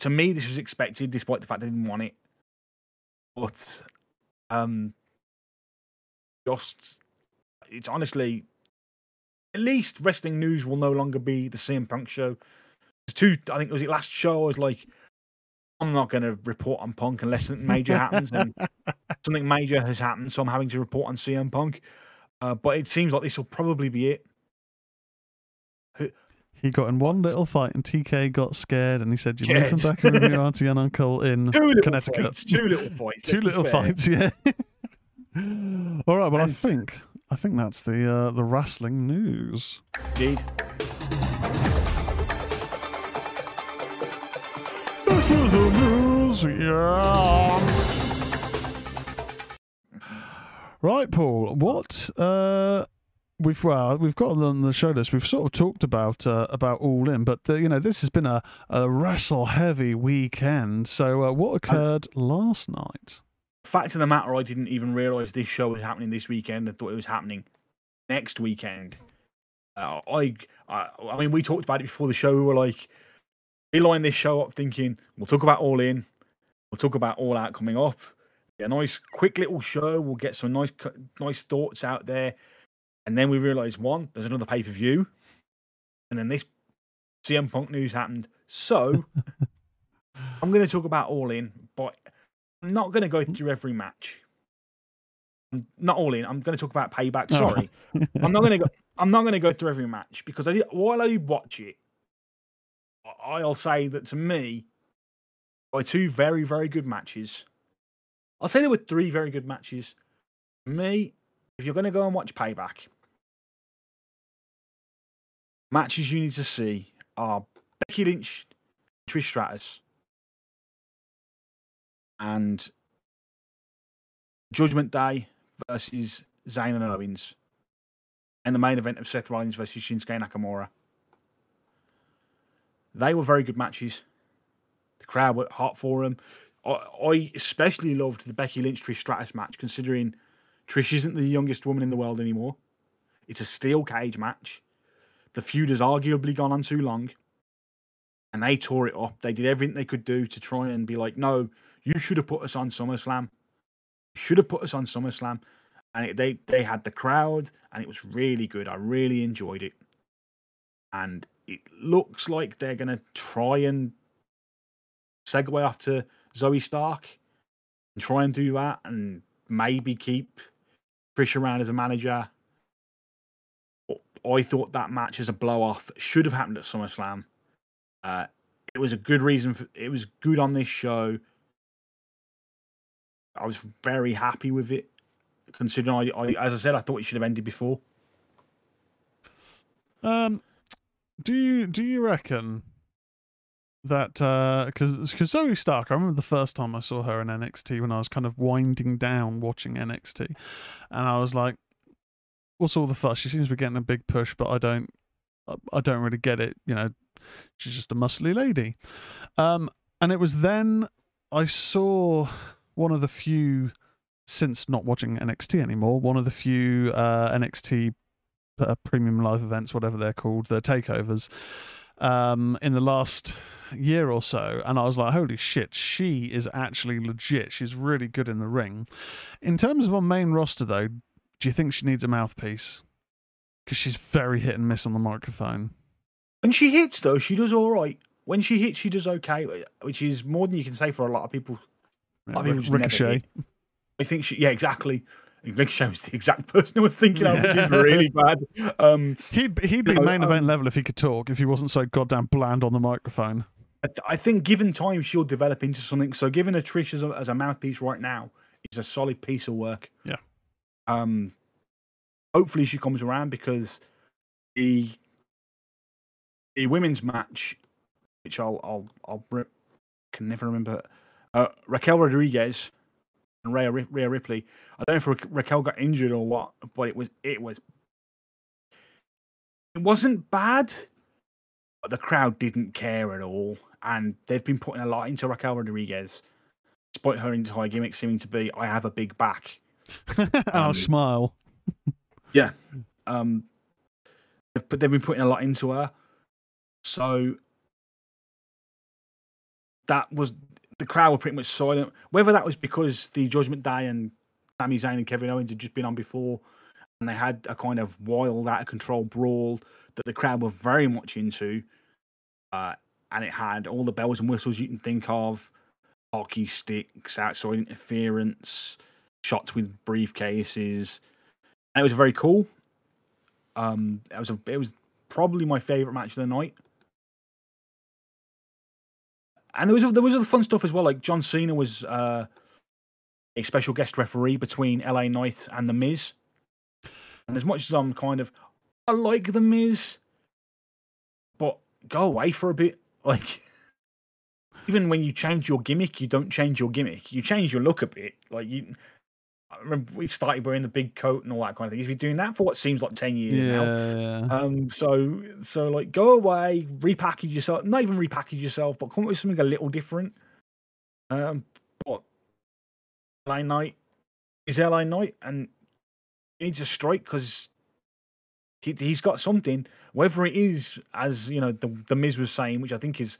To me, this was expected, despite the fact I didn't want it. But um, just it's honestly at least wrestling news will no longer be the CM Punk show. There's two, I think it was it last show. I was like, I'm not going to report on Punk unless something major happens, and something major has happened, so I'm having to report on CM Punk. Uh, but it seems like this will probably be it. He got in one little fight and TK got scared and he said, You're Yes. moving back in with your auntie and uncle in Two Connecticut. fights. Two little fights. Two little fair. fights, yeah. All right, well I think I think that's the uh, the wrestling news. Indeed. Is the. Right, Paul. What uh, we've well we've got on the show list. We've sort of talked about uh, about All In, but the, you know this has been a, a wrestle heavy weekend. So uh, what occurred last night? Fact of the matter, I didn't even realise this show was happening this weekend. I thought it was happening next weekend. Uh, I, I, I mean, we talked about it before the show. We were like, we lined this show up thinking we'll talk about All In, we'll talk about All Out coming up. Yeah, nice, quick little show. We'll get some nice, nice thoughts out there, and then we realised one, there's another pay per view, and then this CM Punk news happened. So I'm going to talk about All In, but I'm not going to go through every match. I'm not all in. I'm going to talk about Payback. Oh. Sorry, I'm not going to go. I'm not going to go through every match because I, while I watch it, I'll say that to me, by two very very good matches. I'll say there were three very good matches. Me, if you're going to go and watch Payback, matches you need to see are Becky Lynch, Trish Stratus, and Judgment Day versus Zayn and Owens, and the main event of Seth Rollins versus Shinsuke Nakamura. They were very good matches. The crowd were hot for them. I, I especially loved the Becky Lynch Trish Stratus match, considering Trish isn't the youngest woman in the world anymore. It's a steel cage match. The feud has arguably gone on too long. And they tore it up. They did everything they could do to try and be like, no, you should have put us on SummerSlam. You should have put us on SummerSlam. And it, they, they had the crowd, and it was really good. I really enjoyed it. And it looks like they're going to try and segue off to Zoe Stark and try and do that and maybe keep Trish around as a manager. I thought that match as a blow off should have happened at SummerSlam. Uh, it was a good reason for it was good on this show. I was very happy with it, considering I, I as I said, I thought it should have ended before. Um, do you do you reckon that because because Zoe Stark, I remember the first time I saw her in NXT when I was kind of winding down watching NXT, and I was like, "What's all the fuss? She seems to be getting a big push, but I don't, I don't really get it. You know, she's just a muscly lady." Um, and it was then I saw one of the few since not watching NXT anymore, one of the few uh, NXT uh, premium live events, whatever they're called, the takeovers, um, in the last year or so, and I was like, holy shit, she is actually legit. She's really good in the ring. In terms of our main roster, though, do you think she needs a mouthpiece? Because she's very hit and miss on the microphone. When she hits, though, she does all right. When she hits, she does okay, which is more than you can say for a lot of people. A lot of people just never Ricochet. I think she, yeah, exactly. Ricochet was the exact person I was thinking of, which is really bad. Um, He'd he'd be No, main event um, level if he could talk. If he wasn't so goddamn bland on the microphone. I th- I think given time, she'll develop into something. So, given a Trish as a, as a mouthpiece right now is a solid piece of work. Yeah. Um. Hopefully, she comes around because the the women's match, which I'll I'll I'll can never remember, uh, Raquel Rodriguez and Rhea, Rhea Ripley. I don't know if Ra- Raquel got injured or what, but it was it was it wasn't bad but the crowd didn't care at all. And they've been putting a lot into Raquel Rodriguez, despite her entire gimmick seeming to be "I have a big back." I'll Um, smile. Yeah, um, they've, put, they've been putting a lot into her. So that was the crowd were pretty much silent. Whether that was because the Judgment Day and Sami Zayn and Kevin Owens had just been on before, and they had a kind of wild, out of control brawl that the crowd were very much into, uh, and it had all the bells and whistles you can think of, hockey sticks, outside interference, shots with briefcases, and it was very cool. Um, it was a, it was probably my favorite match of the night. And there was there was other fun stuff as well. Like John Cena was uh, a special guest referee between LA Knight and The Miz. And as much as I'm kind of, I like The Miz, but go away for a bit. Like, even when you change your gimmick, you don't change your gimmick. You change your look a bit. Like you, I remember we started wearing the big coat and all that kind of thing. He's been doing that for what seems like ten years now. Yeah, yeah. Um, so so like go away, repackage yourself. Not even repackage yourself, but come up with something a little different. Um, but LA Knight is LA Knight, and he needs a strike because he he's got something. Whether it is as you know the the Miz was saying, which I think is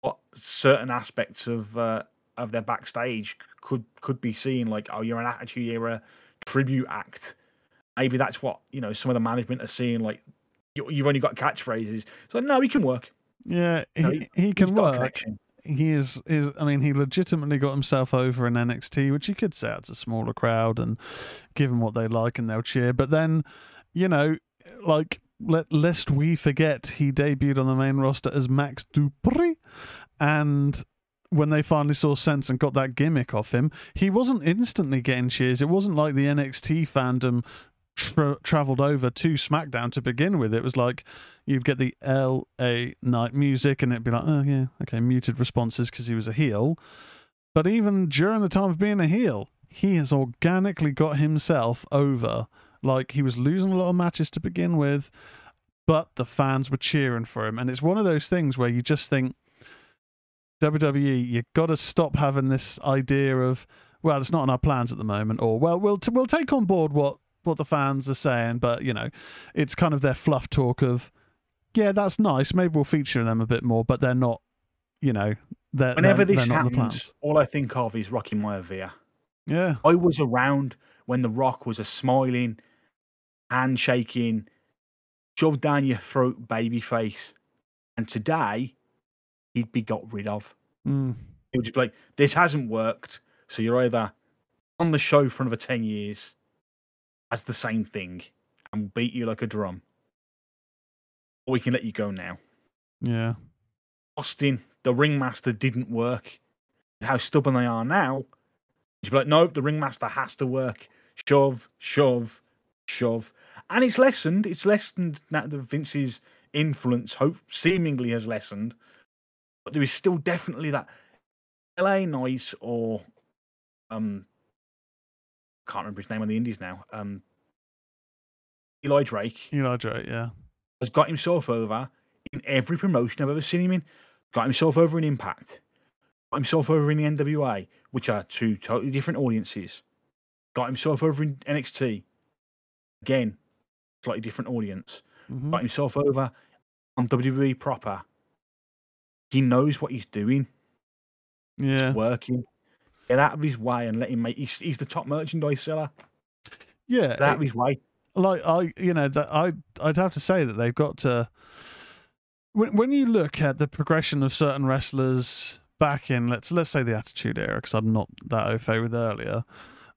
what certain aspects of uh, of their backstage could could be seen like, oh, you're an attitude era tribute act. Maybe that's what you know some of the management are seeing like you, you've only got catchphrases. So no he can work. Yeah, No, he, he can work. he is is I mean he legitimately got himself over in NXT, which you could say it's a smaller crowd and give them what they like and they'll cheer. But then, you know, like let lest we forget he debuted on the main roster as Max Dupri, and when they finally saw sense and got that gimmick off him, he wasn't instantly getting cheers. It wasn't like the NXT fandom tra- traveled over to SmackDown to begin with. It was like you'd get the LA Knight music, and it'd be like, oh yeah, okay, muted responses because he was a heel. But even during the time of being a heel, he has organically got himself over. Like he was losing a lot of matches to begin with, but the fans were cheering for him, and it's one of those things where you just think. WWE, you've got to stop having this idea of, well, it's not in our plans at the moment, or well, we'll t- we'll take on board what what the fans are saying, but you know, it's kind of their fluff talk of, yeah, that's nice. Maybe we'll feature them a bit more, but they're not, you know, they're Whenever they're, this they're the happens, plans. all I think of is Rocky Maivia. Yeah, I was around when The Rock was a smiling, handshaking, shoved down your throat baby face. And today, he'd be got rid of. mm. It would just be like, this hasn't worked. So you're either on the show for another 10 years as the same thing and beat you like a drum, or we can let you go now. yeah, Austin, the ringmaster didn't work. How stubborn they are now. You'd be like, nope, the ringmaster has to work. Shove, shove, shove. And it's lessened. It's lessened now that Vince's influence hope seemingly has lessened. But there is still definitely that LA noise or um can't remember his name on the indies now. Um Eli Drake Eli Drake, yeah, has got himself over in every promotion I've ever seen him in. Got himself over in Impact. Got himself over in the NWA, which are two totally different audiences. Got himself over in NXT. Again, slightly different audience. Mhm. Got himself over on WWE proper. He knows what he's doing. yeah, It's working. Get out of his way and let him make. He's, he's the top merchandise seller. yeah. Get out it- of his way. like I, you know, that I, I'd have to say that they've got to. When when you look at the progression of certain wrestlers back in let's let's say the Attitude Era, because I'm not that au fait with earlier,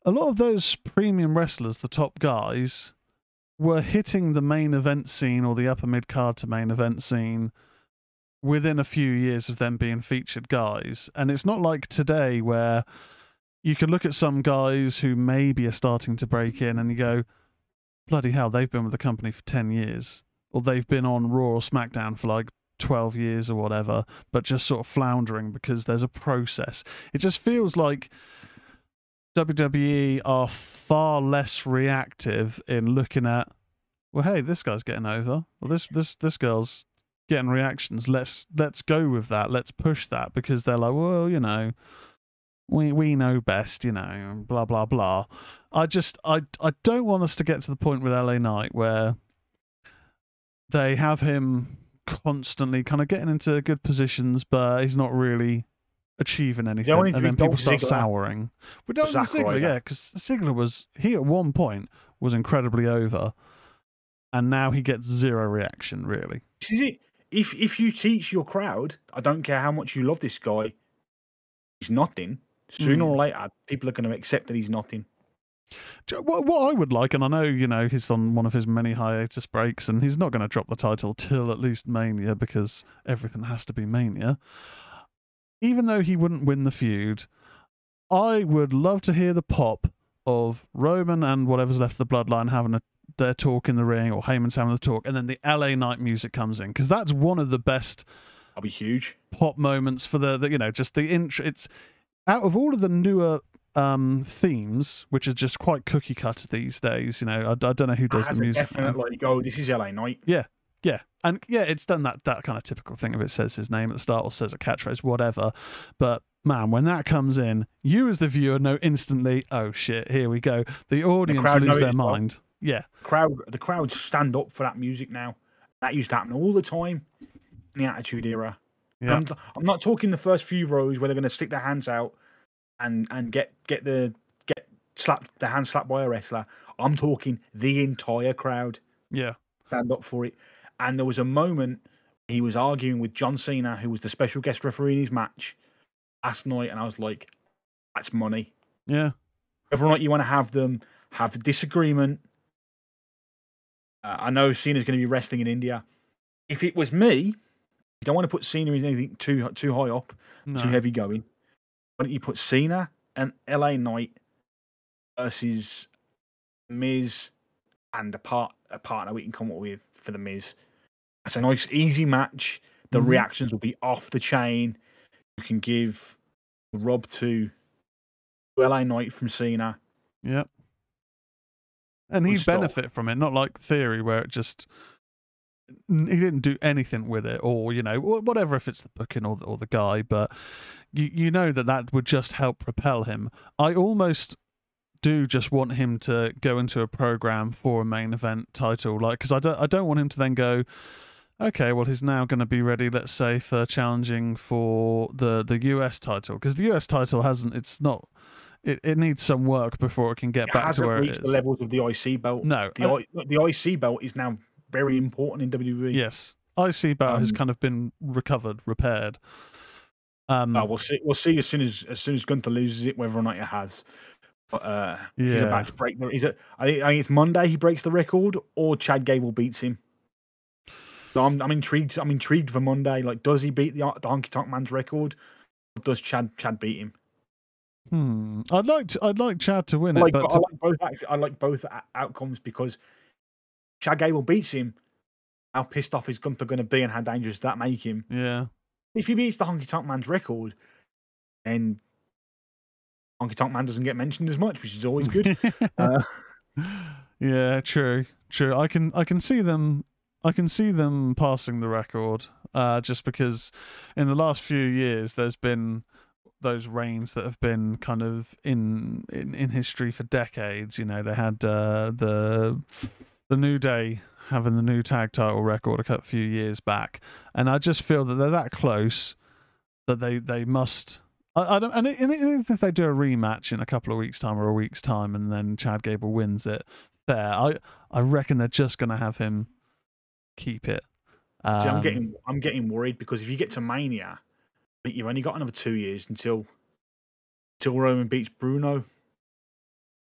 a lot of those premium wrestlers, the top guys, were hitting the main event scene or the upper mid card to main event scene within a few years of them being featured guys, and it's not like today where you can look at some guys who maybe are starting to break in and you go bloody hell, they've been with the company for 10 years, or they've been on Raw or SmackDown for like 12 years or whatever, but just sort of floundering because there's a process. It just feels like WWE are far less reactive in looking at, well, hey, this guy's getting over, or this this this girl's getting reactions. Let's let's go with that. Let's push that because they're like, well, you know, we we know best, you know, blah blah blah. I just I I don't want us to get to the point with LA Knight where they have him constantly kind of getting into good positions, but he's not really achieving anything, and then people Dolph start Ziggler. souring. We don't Zack Ziggler, Ryder. yeah, because Ziggler was he at one point was incredibly over, and now he gets zero reaction really. It. If if you teach your crowd, I don't care how much you love this guy, he's nothing. Sooner Mm. or later, people are going to accept that he's nothing. What, what I would like, and I know, you know, he's on one of his many hiatus breaks, and he's not going to drop the title till at least Mania because everything has to be Mania. Even though he wouldn't win the feud, I would love to hear the pop of Roman and whatever's left of the bloodline having a, their talk in the ring, or Heyman's having the talk, and then the LA Knight music comes in because that's one of the best I'll be huge. pop moments for the, the you know just the intro. It's out of all of the newer um themes, which are just quite cookie cutter these days. You know, I, I don't know who does Has the a music. now. definite like, oh, this is LA Knight. Yeah, yeah, and yeah, it's done that that kind of typical thing of it says his name at the start or says a catchphrase, whatever. But man, when that comes in, you as the viewer know instantly, oh shit, here we go. The audience know lose their mind. well. Yeah, Crowd, the crowd stand up for that music now. That used to happen all the time in the Attitude Era. yeah, I'm, I'm not talking the first few rows where they're going to stick their hands out and and get get the get slapped the hand slapped by a wrestler. I'm talking the entire crowd yeah, stand up for it. And there was a moment he was arguing with John Cena, who was the special guest referee in his match last night, and I was like, "That's money. yeah, Whether or not you want to have them, have the disagreement. Uh, I know Cena's going to be wrestling in India. If it was me, you don't want to put Cena in anything too too high up, No. too heavy going. Why don't you put Cena and LA Knight versus Miz and a part a partner we can come up with for the Miz. It's a nice easy match. The Mhm. reactions will be off the chain. You can give Rob to LA Knight from Cena. Yep. And he'd stuff. benefit from it, not like Theory, where it just he didn't do anything with it, or you know, whatever if it's the booking or the, or the guy, but you you know that that would just help propel him. I almost do just want him to go into a program for a main event title, like because I don't I don't want him to then go. Okay, well, he's now going to be ready, let's say, for challenging for the, the US title because the US title hasn't. It's not. It, it needs some work before it can get It back to where it reached is. the levels of the IC belt. No, The, I, the IC belt is now very important in WWE. Yes, IC has Um, kind of been recovered, repaired. Um, Uh, we'll see. We'll see as soon as as soon as Gunther loses it, whether or not it has. But uh, he's about to break the. He's a, I think I think it's Monday he breaks the record, or Chad Gable beats him. So I'm I'm intrigued. I'm intrigued for Monday. Like, does he beat the the Honky Tonk Man's record? Or does Chad Chad beat him? Hmm, I'd like to, I'd like Chad to win I it, like, but I like both. I like both outcomes because Chad Gable beats him. How pissed off is Gunther going to be, and how dangerous does that make him? yeah, If he beats the Honky Tonk Man's record, then Honky Tonk Man doesn't get mentioned as much, which is always good. uh, yeah, true, true. I can I can see them I can see them passing the record, uh, just because in the last few years there's been those reigns that have been kind of in in, in history for decades. You know, they had uh, the the New Day having the new tag title record a few years back, and I just feel that they're that close that they they must. I, I don't, and, i- and even if they do a rematch in a couple of weeks' time or a week's time, and then Chad Gable wins it, there, I I reckon they're just going to have him keep it. Um, see, I'm getting I'm getting worried because if you get to Mania, think you've only got another two years until until Roman beats Bruno,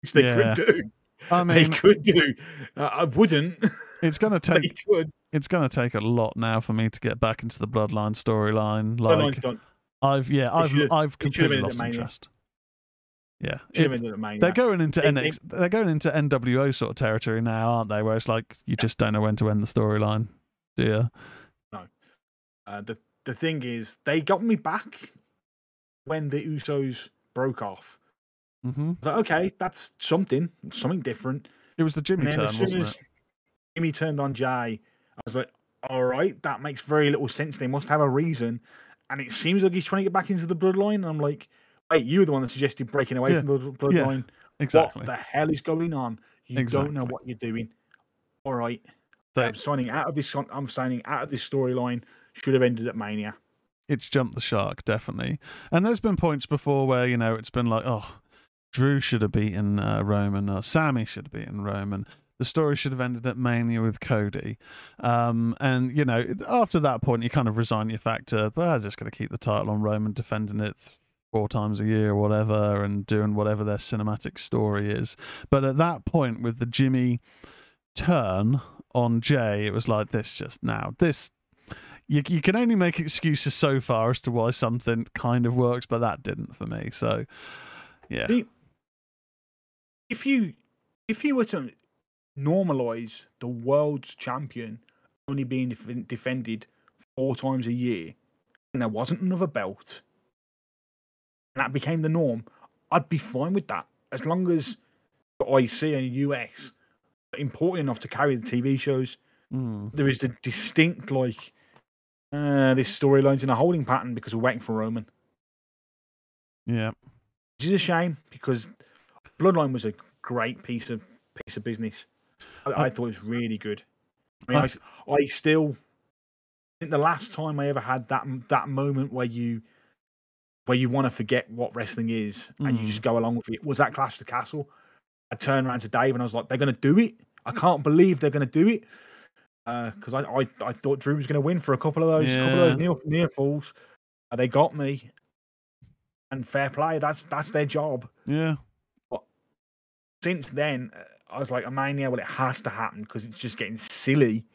which they Yeah. could do. I mean, they could do. Uh, I wouldn't. it's going to take it's going to take a lot now for me to get back into the Bloodline storyline. Bloodline's Like done. I've yeah, I've should've- I've completely lost interest. Yeah, it- have ended at Mania. they're going into They- they- NX. They're going into NWO sort of territory now, aren't they? Where it's like you just don't know when to end the storyline, do you? Uh, the the thing is, they got me back when the Usos broke off. hmm I was like, okay, that's something, something different. It was the Jimmy turn, as soon wasn't as it? Jimmy turned on Jay, I was like, all right, that makes very little sense. They must have a reason. And it seems like he's trying to get back into the bloodline. And I'm like, wait, you were the one that suggested breaking away Yeah, from the bloodline. Exactly. What the hell is going on? You don't know what you're doing. All right. They- I'm signing out of this. I'm signing out of this storyline. Should have ended at Mania. it's jumped the shark definitely. And there's been points before where you know it's been like oh drew should have beaten uh, roman or sami should have beaten roman. The story should have ended at mania with cody. Um, and you know after that point you kind of resign your factor but i'm just going to keep the title on roman defending it four times a year or whatever and doing whatever their cinematic story is. But at that point with the jimmy turn on jay it was like this just now this you, you can only make excuses so far as to why something kind of works, but that didn't for me. So, yeah, if you if you were to normalize the world's champion only being def- defended four times a year, and there wasn't another belt, and that became the norm, I'd be fine with that as long as the IC and US are important enough to carry the TV shows. Mm, There is a distinct like uh, this storyline's in a holding pattern because we're waiting for Roman. yeah, which is a shame because Bloodline was a great piece of piece of business. I, I I- thought it was really good. I mean, I I, still I think the last time I ever had that that moment where you where you want to forget what wrestling is and you Mm. just go along with it was that Clash of the Castle. I turned around to Dave and I was like, "They're going to do it! I can't believe they're going to do it." Because I, I I thought Drew was going to win for a couple of those couple of those near near falls. Uh, they got me, and fair play. That's that's their job yeah, But since then, uh, I was like, Mania, well, it has to happen because it's just getting silly.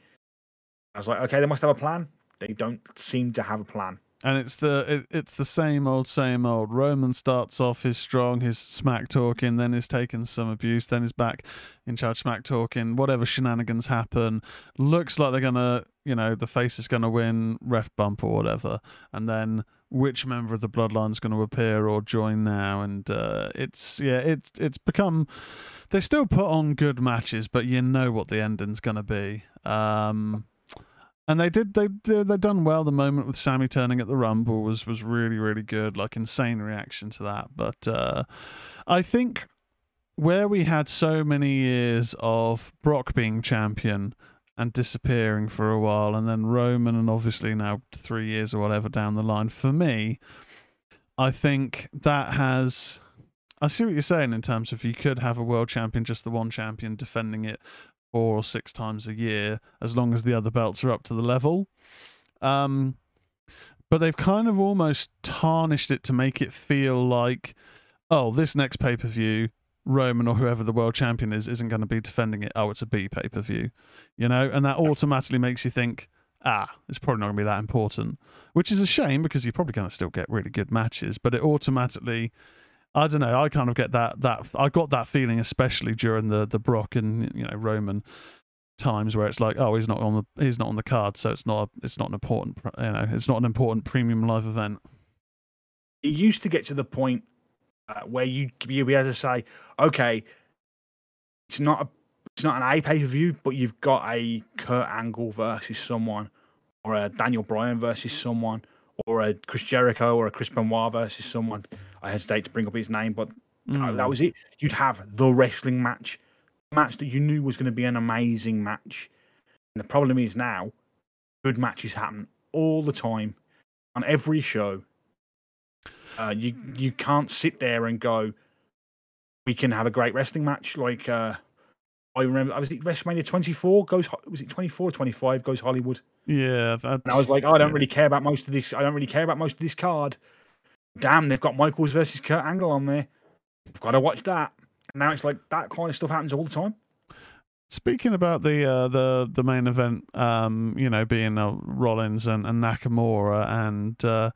I was like, okay, they must have a plan. they don't seem to have a plan. And it's the it, it's the same old same old. Roman starts off his strong, his smack talking, then is taking some abuse, then is back in charge smack talking. Whatever shenanigans happen, looks like they're gonna, you know, the face is gonna win, ref bump or whatever, and then which member of the bloodline is going to appear or join now, and uh, it's yeah, it's it's become. They still put on good matches, but you know what the ending's going to be. Um, and they did they they done well. The moment with Sami turning at the Rumble was was really really good. Like insane reaction to that. But uh, I think where we had so many years of Brock being champion and disappearing for a while, and then Roman, and obviously now three years or whatever down the line. For me, I think that has. I see what you're saying in terms of you could have a world champion, just the one champion defending it four or six times a year, as long as the other belts are up to the level. Um, but they've kind of almost tarnished it to make it feel like, oh, this next pay per view, Roman or whoever the world champion is isn't going to be defending it. Oh, it's a B pay per view, you know, and that automatically makes you think, ah, it's probably not going to be that important, which is a shame because you're probably going to still get really good matches, but it automatically. I don't know. I kind of get that that I got that feeling, especially during the the Brock and you know Roman times, where it's like, oh, he's not on the he's not on the card, so it's not a, it's not an important you know it's not an important premium live event. It used to get to the point uh, where you you'd be able to say, okay, it's not a it's not an A pay per view, but you've got a Kurt Angle versus someone, or a Daniel Bryan versus someone, or a Chris Jericho or a Chris Benoit versus someone. I hesitate to bring up his name, but mm. that was it. You'd have the wrestling match, match that you knew was going to be an amazing match. And the problem is now, good matches happen all the time on every show. Uh, you you can't sit there and go, we can have a great wrestling match like uh, I remember. I was it WrestleMania 24 goes. Was it 24 or 25 goes Hollywood? Yeah, and I was like, oh, I don't yeah. really care about most of this. I don't really care about most of this card. Damn, they've got Michaels versus Kurt Angle on there. I've got to watch that. And now it's like that kind of stuff happens all the time. Speaking about the uh, the the main event, um, you know, being uh, Rollins and, and Nakamura, and uh,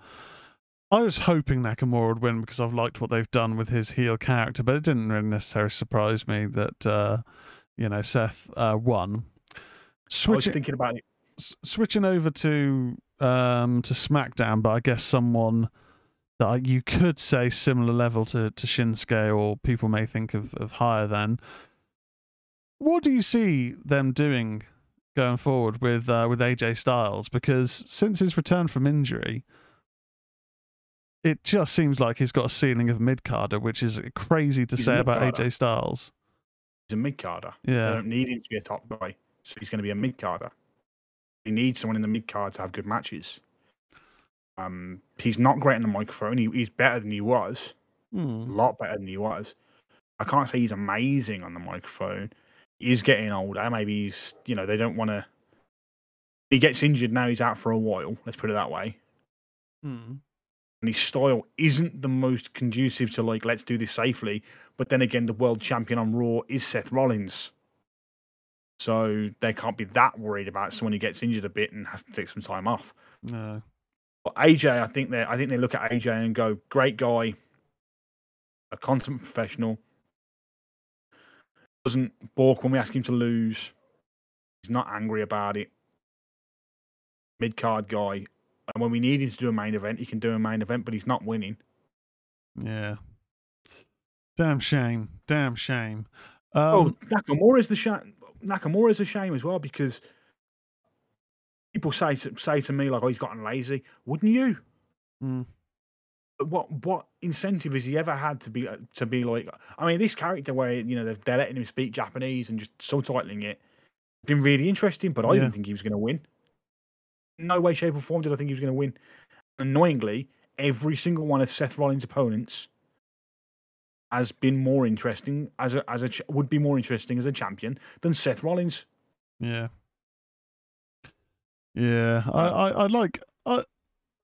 I was hoping Nakamura would win because I've liked what they've done with his heel character, but it didn't really necessarily surprise me that uh, you know Seth uh, won. Switching, I was thinking about it. S- switching over to um, to SmackDown, but I guess someone that you could say similar level to, to Shinsuke or people may think of, of higher than. What do you see them doing going forward with uh, with AJ Styles? Because since his return from injury, it just seems like he's got a ceiling of mid carder, which is crazy to he's say about AJ Styles. He's a mid carder. Yeah, they don't need him to be a top guy, so he's going to be a mid carder. He needs someone in the mid card to have good matches. Um, he's not great on the microphone. He, he's better than he was. Mm. A lot better than he was. I can't say he's amazing on the microphone. He's getting older. Maybe he's, you know, they don't want to. He gets injured now. He's out for a while. Let's put it that way. Mm. And his style isn't the most conducive to like, let's do this safely. But then again, the world champion on Raw is Seth Rollins. So they can't be that worried about someone who gets injured a bit and has to take some time off. No. But AJ, I think they I think they look at AJ and go, great guy, a consummate professional, doesn't balk when we ask him to lose. He's not angry about it. Mid card guy, and when we need him to do a main event, he can do a main event, but he's not winning. Yeah. Damn shame. Damn shame. Oh, um, oh, Nakamura is the shame. Nakamura is a shame as well because people say to, say to me like, "Oh, he's gotten lazy." Wouldn't you? Mm. What what incentive has he ever had to be uh, to be like? I mean, this character where you know they're, they're letting him speak Japanese and just subtitling it, been really interesting. But I yeah. didn't think he was going to win. No way, shape, or form did I think he was going to win. Annoyingly, every single one of Seth Rollins' opponents has been more interesting as a as a would be more interesting as a champion than Seth Rollins. Yeah. Yeah, I, I, I like I,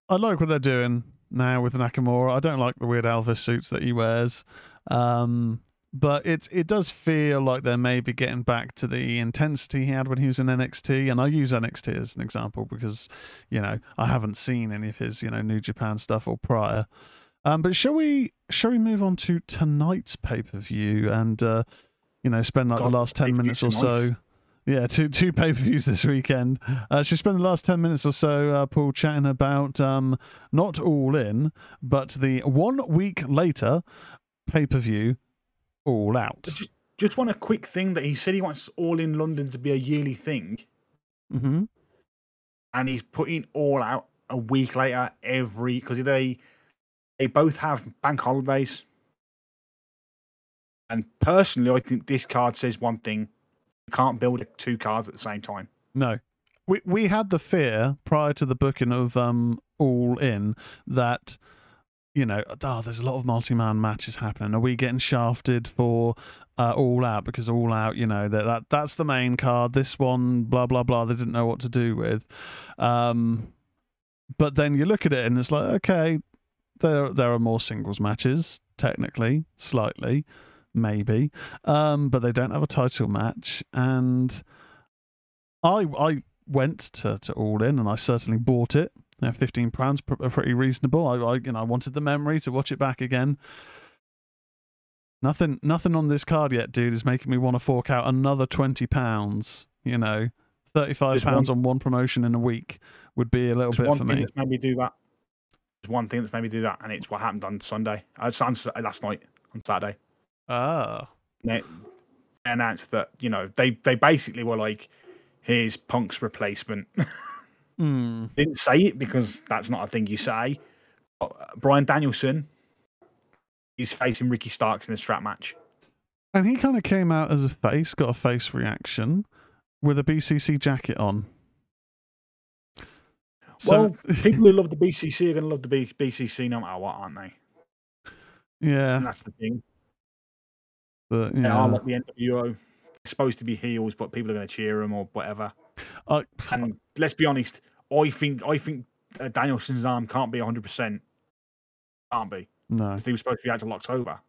I like what they're doing now with Nakamura. I don't like the weird Elvis suits that he wears, um, but it it does feel like they're maybe getting back to the intensity he had when he was in NXT, and I use NXT as an example because you know I haven't seen any of his you know New Japan stuff or prior. Um, but shall we shall we move on to tonight's pay per view and uh, you know spend like God, the last ten minutes or so. Yeah, two two pay per views this weekend. Uh, should we spend the last ten minutes or so, uh, Paul, chatting about um, not all in, but the one week later pay per view, all out. Just just want a quick thing that he said he wants All in London to be a yearly thing, mm-hmm. and he's putting All out a week later every because they they both have bank holidays. And personally, I think this card says one thing: can't build two cards at the same time. No. We we had the fear prior to the booking of um All In that you know, oh, there's a lot of multi-man matches happening. Are we getting shafted for uh, All Out because All Out, you know, that, that that's the main card. This one, blah blah blah. They didn't know what to do with. Um, but then you look at it and it's like, okay, there there are more singles matches technically, slightly, maybe, um, but they don't have a title match. And I I went to, to All In and I certainly bought it. You know, Fifteen pounds, pr- uh, pretty reasonable. I, I you know I wanted the memory to watch it back again. Nothing nothing on this card yet, dude, is making me want to fork out another twenty pounds. You know, thirty five pounds on one promotion in a week would be a little bit one for thing me. that's made me do that. There's one thing that's made me do that, and it's what happened on Sunday. Uh, it's on last night on Saturday. Ah, They announced that you know they they basically were like, "Here's Punk's replacement." hmm. Didn't say it because that's not a thing you say. But, uh, Bryan Danielson is facing Ricky Starks in a strap match. And he kind of came out as a face, got a face reaction with a BCC jacket on. well, people who love the BCC are going to love the B- BCC no matter what, aren't they? yeah, And that's the thing. But They yeah, are like the NWO. Supposed to be heels, but people are going to cheer them or whatever. I, And let's be honest, I think I think uh, Danielson's arm can't be 100. percent Can't be no. because he was supposed to be out till October.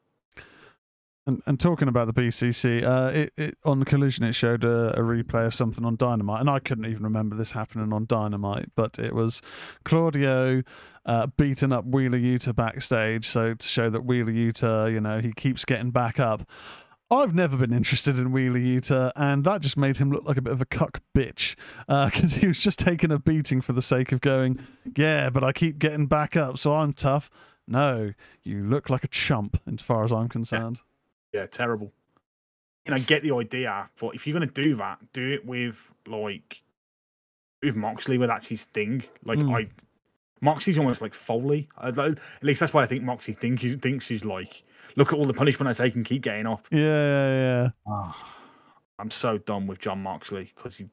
And, and talking about the BCC, uh, it, it on Collision it showed a, a replay of something on Dynamite, and I couldn't even remember this happening on Dynamite, but it was Claudio uh, beating up Wheeler Yuta backstage, so to show that Wheeler Yuta, you know, he keeps getting back up. I've never been interested in Wheeler Yuta, and that just made him look like a bit of a cuck bitch because he was just taking a beating for the sake of going, yeah, but I keep getting back up, so I'm tough. No, you look like a chump, as far as I'm concerned. Yeah, terrible. You know, get the idea, but if you're going to do that, do it with like with Moxley, where that's his thing. Like Mm. I, Moxley's almost like Foley. At least that's why I think Moxley think, he thinks he's like. Look at all the punishment I take and keep getting off. Yeah, yeah, yeah. I'm so done with Jon Moxley because he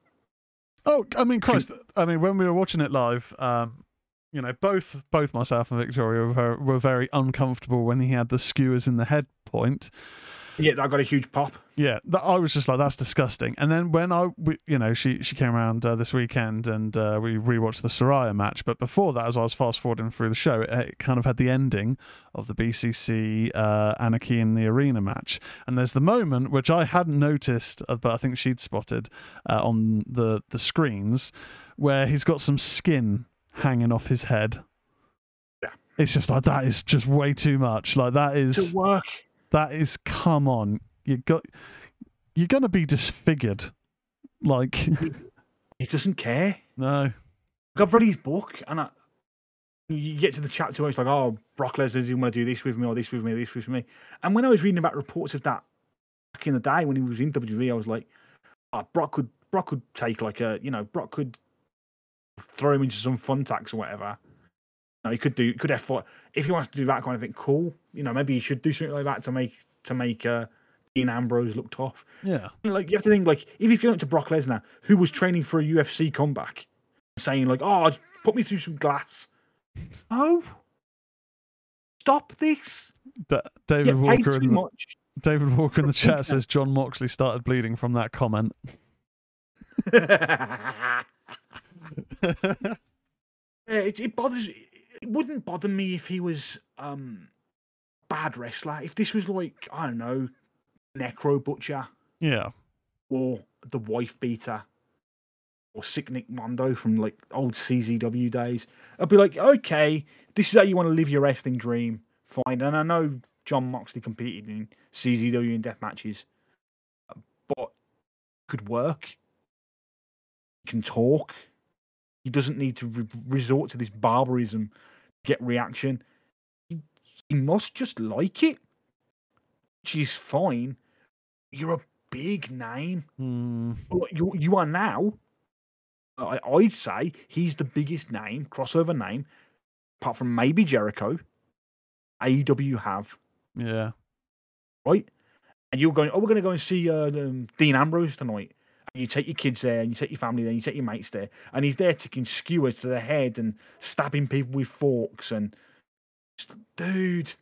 Oh, I mean, Christ! I mean, when we were watching it live, um, you know, both both myself and Victoria were very, were very uncomfortable when he had the skewers in the head point. Yeah, that got a huge pop. Yeah, that, I was just like, that's disgusting. And then when I, we, you know, she she came around uh, this weekend and uh, we rewatched the Saraya match. But before that, as I was fast forwarding through the show, it, it kind of had the ending of the BCC uh, Anarchy in the Arena match. And there's the moment which I hadn't noticed, uh, but I think she'd spotted uh, on the the screens, where he's got some skin hanging off his head. Yeah. It's just like that is just way too much. Like that is To work. That is come on you got you're gonna be disfigured like He doesn't care. no I've read his book, and I, you get to the chapter where it's like, "Oh, Brock Lesnar doesn't want to do this with me, or this with me, or this with me." And when I was reading about reports of that back in the day when he was in WWE, I was like, "Oh, Brock could Brock could take like a you know Brock could throw him into some fun tax or whatever." You know, he could do could have fought if he wants to do that kind of thing. Cool, you know, maybe he should do something like that to make to make uh, Dean Ambrose look tough. yeah Like you have to think, like if he's going up to Brock Lesnar, who was training for a UFC comeback, saying like, "Oh, put me through some glass." Oh, stop this! David walker too in the, much. david walker in the chat says jon moxley started bleeding from that comment Yeah, it, it bothers. It wouldn't bother me if he was um bad wrestler. If this was like I don't know, Necro Butcher Yeah. or the Wife Beater or Sick Nick Mondo from like old CZW days, I'd be like, okay, this is how you want to live your wrestling dream. Fine. And I know Jon Moxley competed in CZW in death matches, but could work. He can talk. He doesn't need to re- resort to this barbarism get reaction. He, he must just like it, which is fine. You're a big name. Well, you you are now. I, I'd say he's the biggest name, crossover name, apart from maybe Jericho. AEW have Yeah. right, and you're going. Oh, we're going to go and see uh, um, Dean Ambrose tonight. You take your kids there, and you take your family there, and you take your mates there, and he's there taking skewers to the head and stabbing people with forks and, just, dude,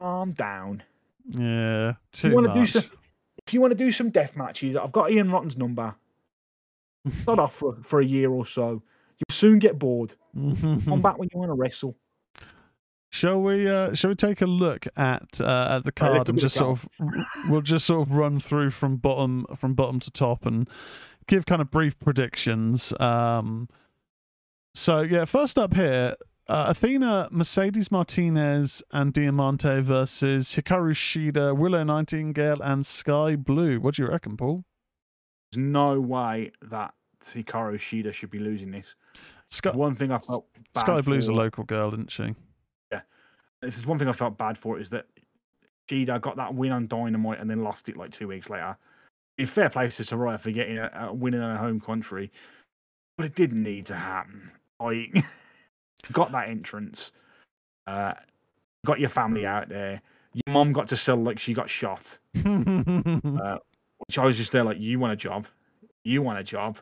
calm down. Yeah. If Too you want to do some, if you want to do some death matches, I've got Ian Rotten's number. Start off for, for a year or so. You'll soon get bored. Come back when you want to wrestle. Shall we? Uh, shall we take a look at uh, at the card and just sort of we'll just sort of run through from bottom from bottom to top and give kind of brief predictions. Um, so yeah, first up here, uh, Athena, Mercedes Martinez, and Diamante versus Hikaru Shida, Willow Nightingale, and Sky Blue. What do you reckon, Paul? There's no way that Hikaru Shida should be losing this. Sky, One thing I felt bad Sky Blue's for, a local girl, isn't she? This is one thing I felt bad for is that Shida got that win on Dynamite and then lost it like two weeks later. In fair play to Saraya for getting a, a win in her home country, but it didn't need to happen. Like, got that entrance, uh, got your family out there. Your mom got to sell like she got shot. uh, which I was just there like, you want a job, you want a job.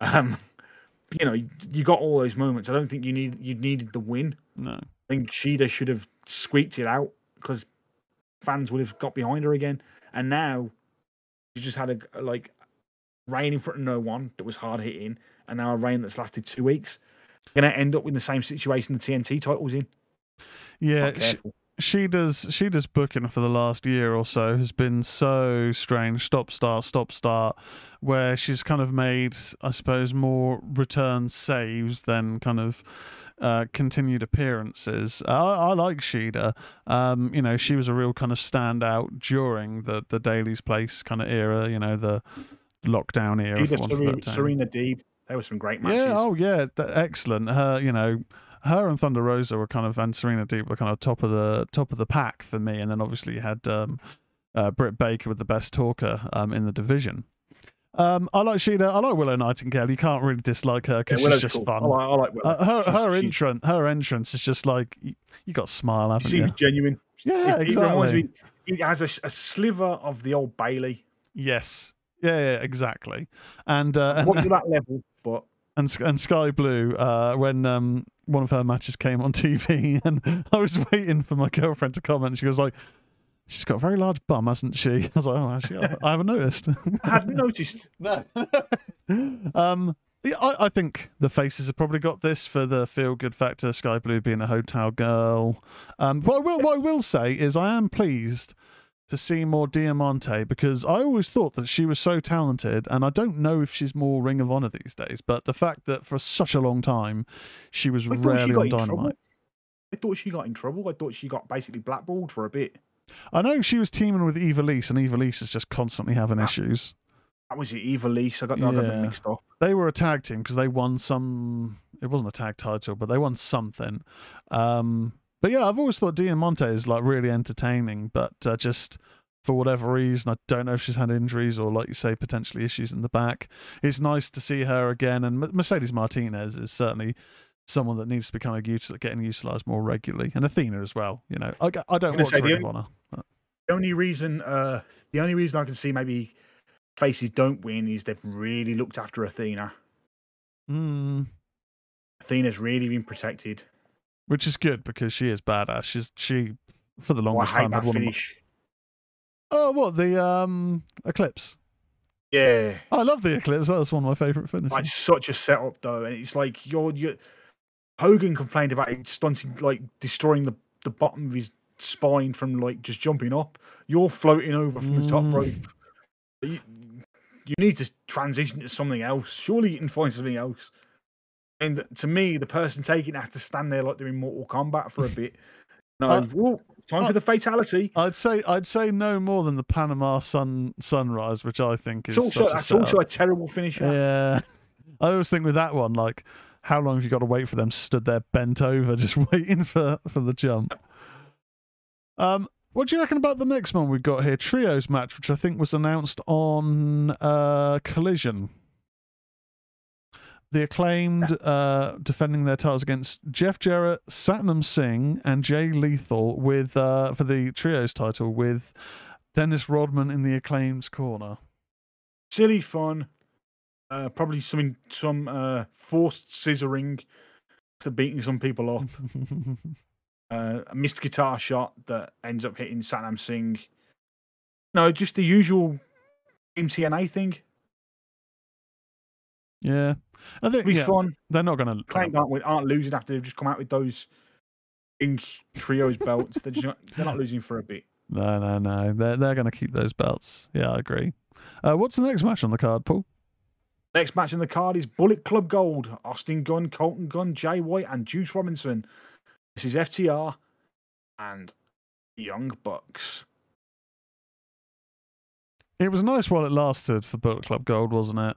Um, you know, you got all those moments. I don't think you need you needed the win. no. Think Shida should have squeaked it out because fans would have got behind her again. And now she just had a like reign in front of no one that was hard hitting, and now a reign that's lasted two weeks. Going to end up in the same situation the TNT title's in. Yeah, she, she does she does booking for the last year or so has been so strange stop start stop start where she's kind of made i suppose more return saves than kind of uh, continued appearances. I, I like Shida. Um, you know, she was a real kind of standout during the the Daily's Place kind of era. You know, the lockdown era. Shida, for want of a Serena. Serena Deeb. There were some great matches. Yeah, oh yeah, excellent. Her, you know, her and Thunder Rosa were kind of and Serena Deeb were kind of top of the top of the pack for me, and then obviously you had um, uh, Britt Baker with the best talker um, in the division. Um, I like Sheena. I like Willow Nightingale. You can't really dislike her because Willow's she's just cool. fun. I like, I like Willow. Uh, her She's- her she's- entrance her entrance is just like you, you got a smile, haven't She you? genuine. Yeah, it, it reminds exactly. me. It has a, a sliver of the old Bayley. Yes. Yeah, yeah, exactly. And uh, to that level, but and and Sky Blue uh, when um, one of her matches came on TV, and I was waiting for my girlfriend to comment. She was like, "She's got a very large bum, hasn't she?" I was like, "Oh, actually, I, I haven't noticed." I hadn't noticed. no. um, yeah, I, I think the faces have probably got this for the feel good factor. Sky Blue being a hotel girl. Um, what I will what I will say is I am pleased to see more Diamante because I always thought that she was so talented, and I don't know if she's more Ring of Honor these days. But the fact that for such a long time she was I thought she got on in trouble. Dynamite. I thought she got in trouble. I thought she got basically blackballed for a bit. I know she was teaming with Ivelisse, and Ivelisse is just constantly having Ah. issues. That was it, Ivelisse. I got, I got them mixed up. they were a tag team because they won some. It wasn't a tag title, but they won something. Um, but yeah, I've always thought Diamante is like really entertaining, but uh, just for whatever reason, I don't know if she's had injuries or, like you say, potentially issues in the back. It's nice to see her again, and Mercedes Martinez is certainly someone that needs to be kind of used getting utilized more regularly, and Athena as well. You know, I, I don't watch say the Ring only- Honor. but- The only reason, uh, the only reason I can see maybe faces don't win is they've really looked after Athena. Mm, Athena's really been protected. which is good because she is badass. She's she for the Oh, I longest hate time had that one my. Oh, what the um eclipse? Yeah, I love the eclipse. That was one of my favorite finishes. it's such a setup though, and it's like you're you. Hogan complained about it stunting, like destroying the the bottom of his spine from like just jumping up. You're floating over from the top Mm. rope. You, you need to transition to something else. Surely you can find something else. And to me, the person taking it has to stand there like they're in Mortal Kombat for a bit. No, Uh, time uh, for the fatality. I'd say I'd say no more than the Panama Sun Sunrise, which I think is It's also such a that's also a terrible finisher. Yeah. I always think with that one, like, how long have you got to wait for them stood there bent over, just waiting for, for the jump? Um, what do you reckon about the next one we've got here? Trios match, which I think was announced on uh, Collision. The acclaimed uh, defending their titles against Jeff Jarrett, Satnam Singh, and Jay Lethal with uh, for the trios title with Dennis Rodman in the acclaimed's corner. Silly fun. Uh, probably some some uh, forced scissoring to beating some people up. uh, a missed guitar shot that ends up hitting Satnam Singh. No, just the usual TNA thing. Yeah, I think It'll be yeah, fun. they're not going to. Claimed aren't, aren't losing after they've just come out with those pink trios belts. They're just not, they're not losing for a bit. No, no, no. They're they're going to keep those belts. Yeah, I agree. Uh, what's the next match on the card, Paul? Next match in the card is Bullet Club Gold. Austin Gunn, Colten Gunn, Jay White, and Juice Robinson. This is FTR and Young Bucks. It was nice while it lasted for Bullet Club Gold, wasn't it?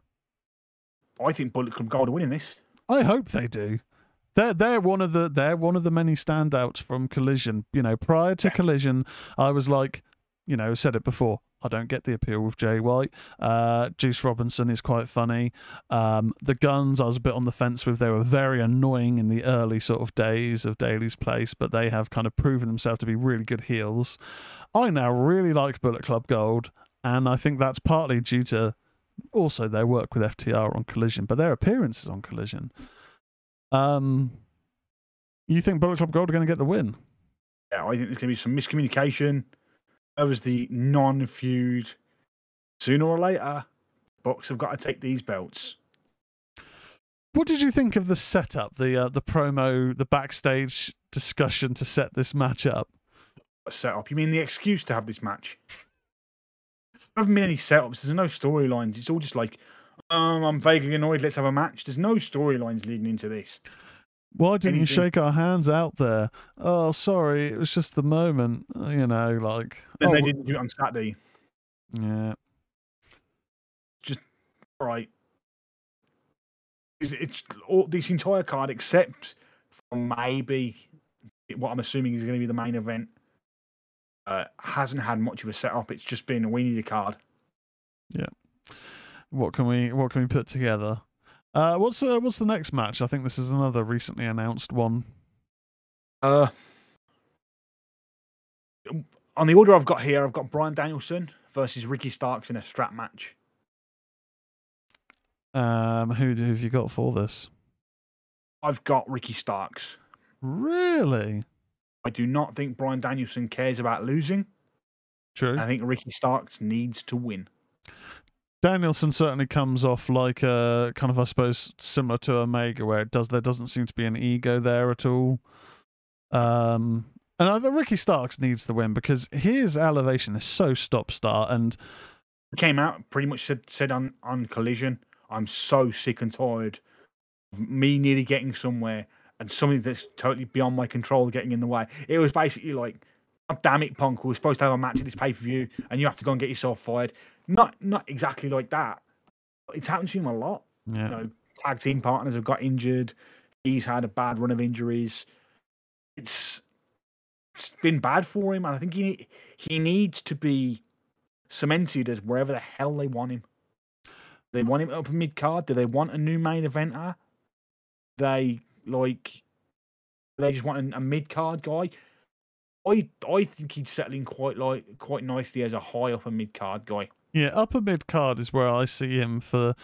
I think Bullet Club Gold are winning this. I hope they do. They're they're one of the they're one of the many standouts from Collision. You know, prior to Collision, I was like, you know, said it before. I don't get the appeal with Jay White. Uh, Juice Robinson is quite funny. Um, the Gunns, I was a bit on the fence with. They were very annoying in the early sort of days of Daily's Place, but they have kind of proven themselves to be really good heels. I now really like Bullet Club Gold, and I think that's partly due to also their work with FTR on Collision, but their appearances on Collision. Um, you think Bullet Club Gold are going to get the win? Yeah, I think there's going to be some miscommunication. That was the non feud. Sooner or later, Bucks have got to take these belts. What did you think of the setup, the uh, the promo, the backstage discussion to set this match up? Set up. You mean the excuse to have this match? There haven't been any setups. There's no storylines. It's all just like, um, I'm vaguely annoyed. Let's have a match. There's no storylines leading into this. Why didn't you shake our hands out there? Oh, sorry, it was just the moment. uh, You know, like Then oh, they didn't do it on Saturday. Yeah, Just Right. It's, it's all this entire card except for maybe what I'm assuming is going to be the main event. Uh, hasn't had much of a setup. It's just been we need a card. Yeah. What can we what can we put together? Uh, what's uh, what's the next match? I think this is another recently announced one. Uh, on the order I've got here, I've got Bryan Danielson versus Ricky Starks in a strap match. Um, who, who have you got for this? I've got Ricky Starks. Really? I do not think Bryan Danielson cares about losing. True. I think Ricky Starks needs to win. Danielson certainly comes off like a kind of, I suppose, similar to Omega, where it does there doesn't seem to be an ego there at all. Um, and I think Ricky Starks needs the win because his elevation is so stop start, and came out pretty much said said on on Collision, I'm so sick and tired of me nearly getting somewhere and something that's totally beyond my control getting in the way. It was basically like, "God Oh, damn it, Punk, we were supposed to have a match at this pay per view, and you have to go and get yourself fired. Not not exactly like that. It's happened to him a lot. yeah, You know, tag team partners have got injured. He's had a bad run of injuries. It's it's been bad for him, and I think he he needs to be cemented as wherever the hell they want him. They want him up mid card. Do they want a new main eventer? They like. They just want a, a mid card guy. I I think he'd settle in quite like quite nicely as a high upper mid card guy. yeah. Upper mid card is where I see him for.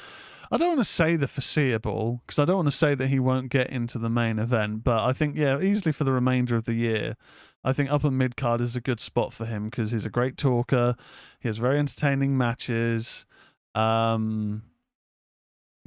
I don't want to say the foreseeable because I don't want to say that he won't get into the main event, but I think yeah, easily for the remainder of the year. I think upper mid card is a good spot for him because he's a great talker. He has very entertaining matches. Um,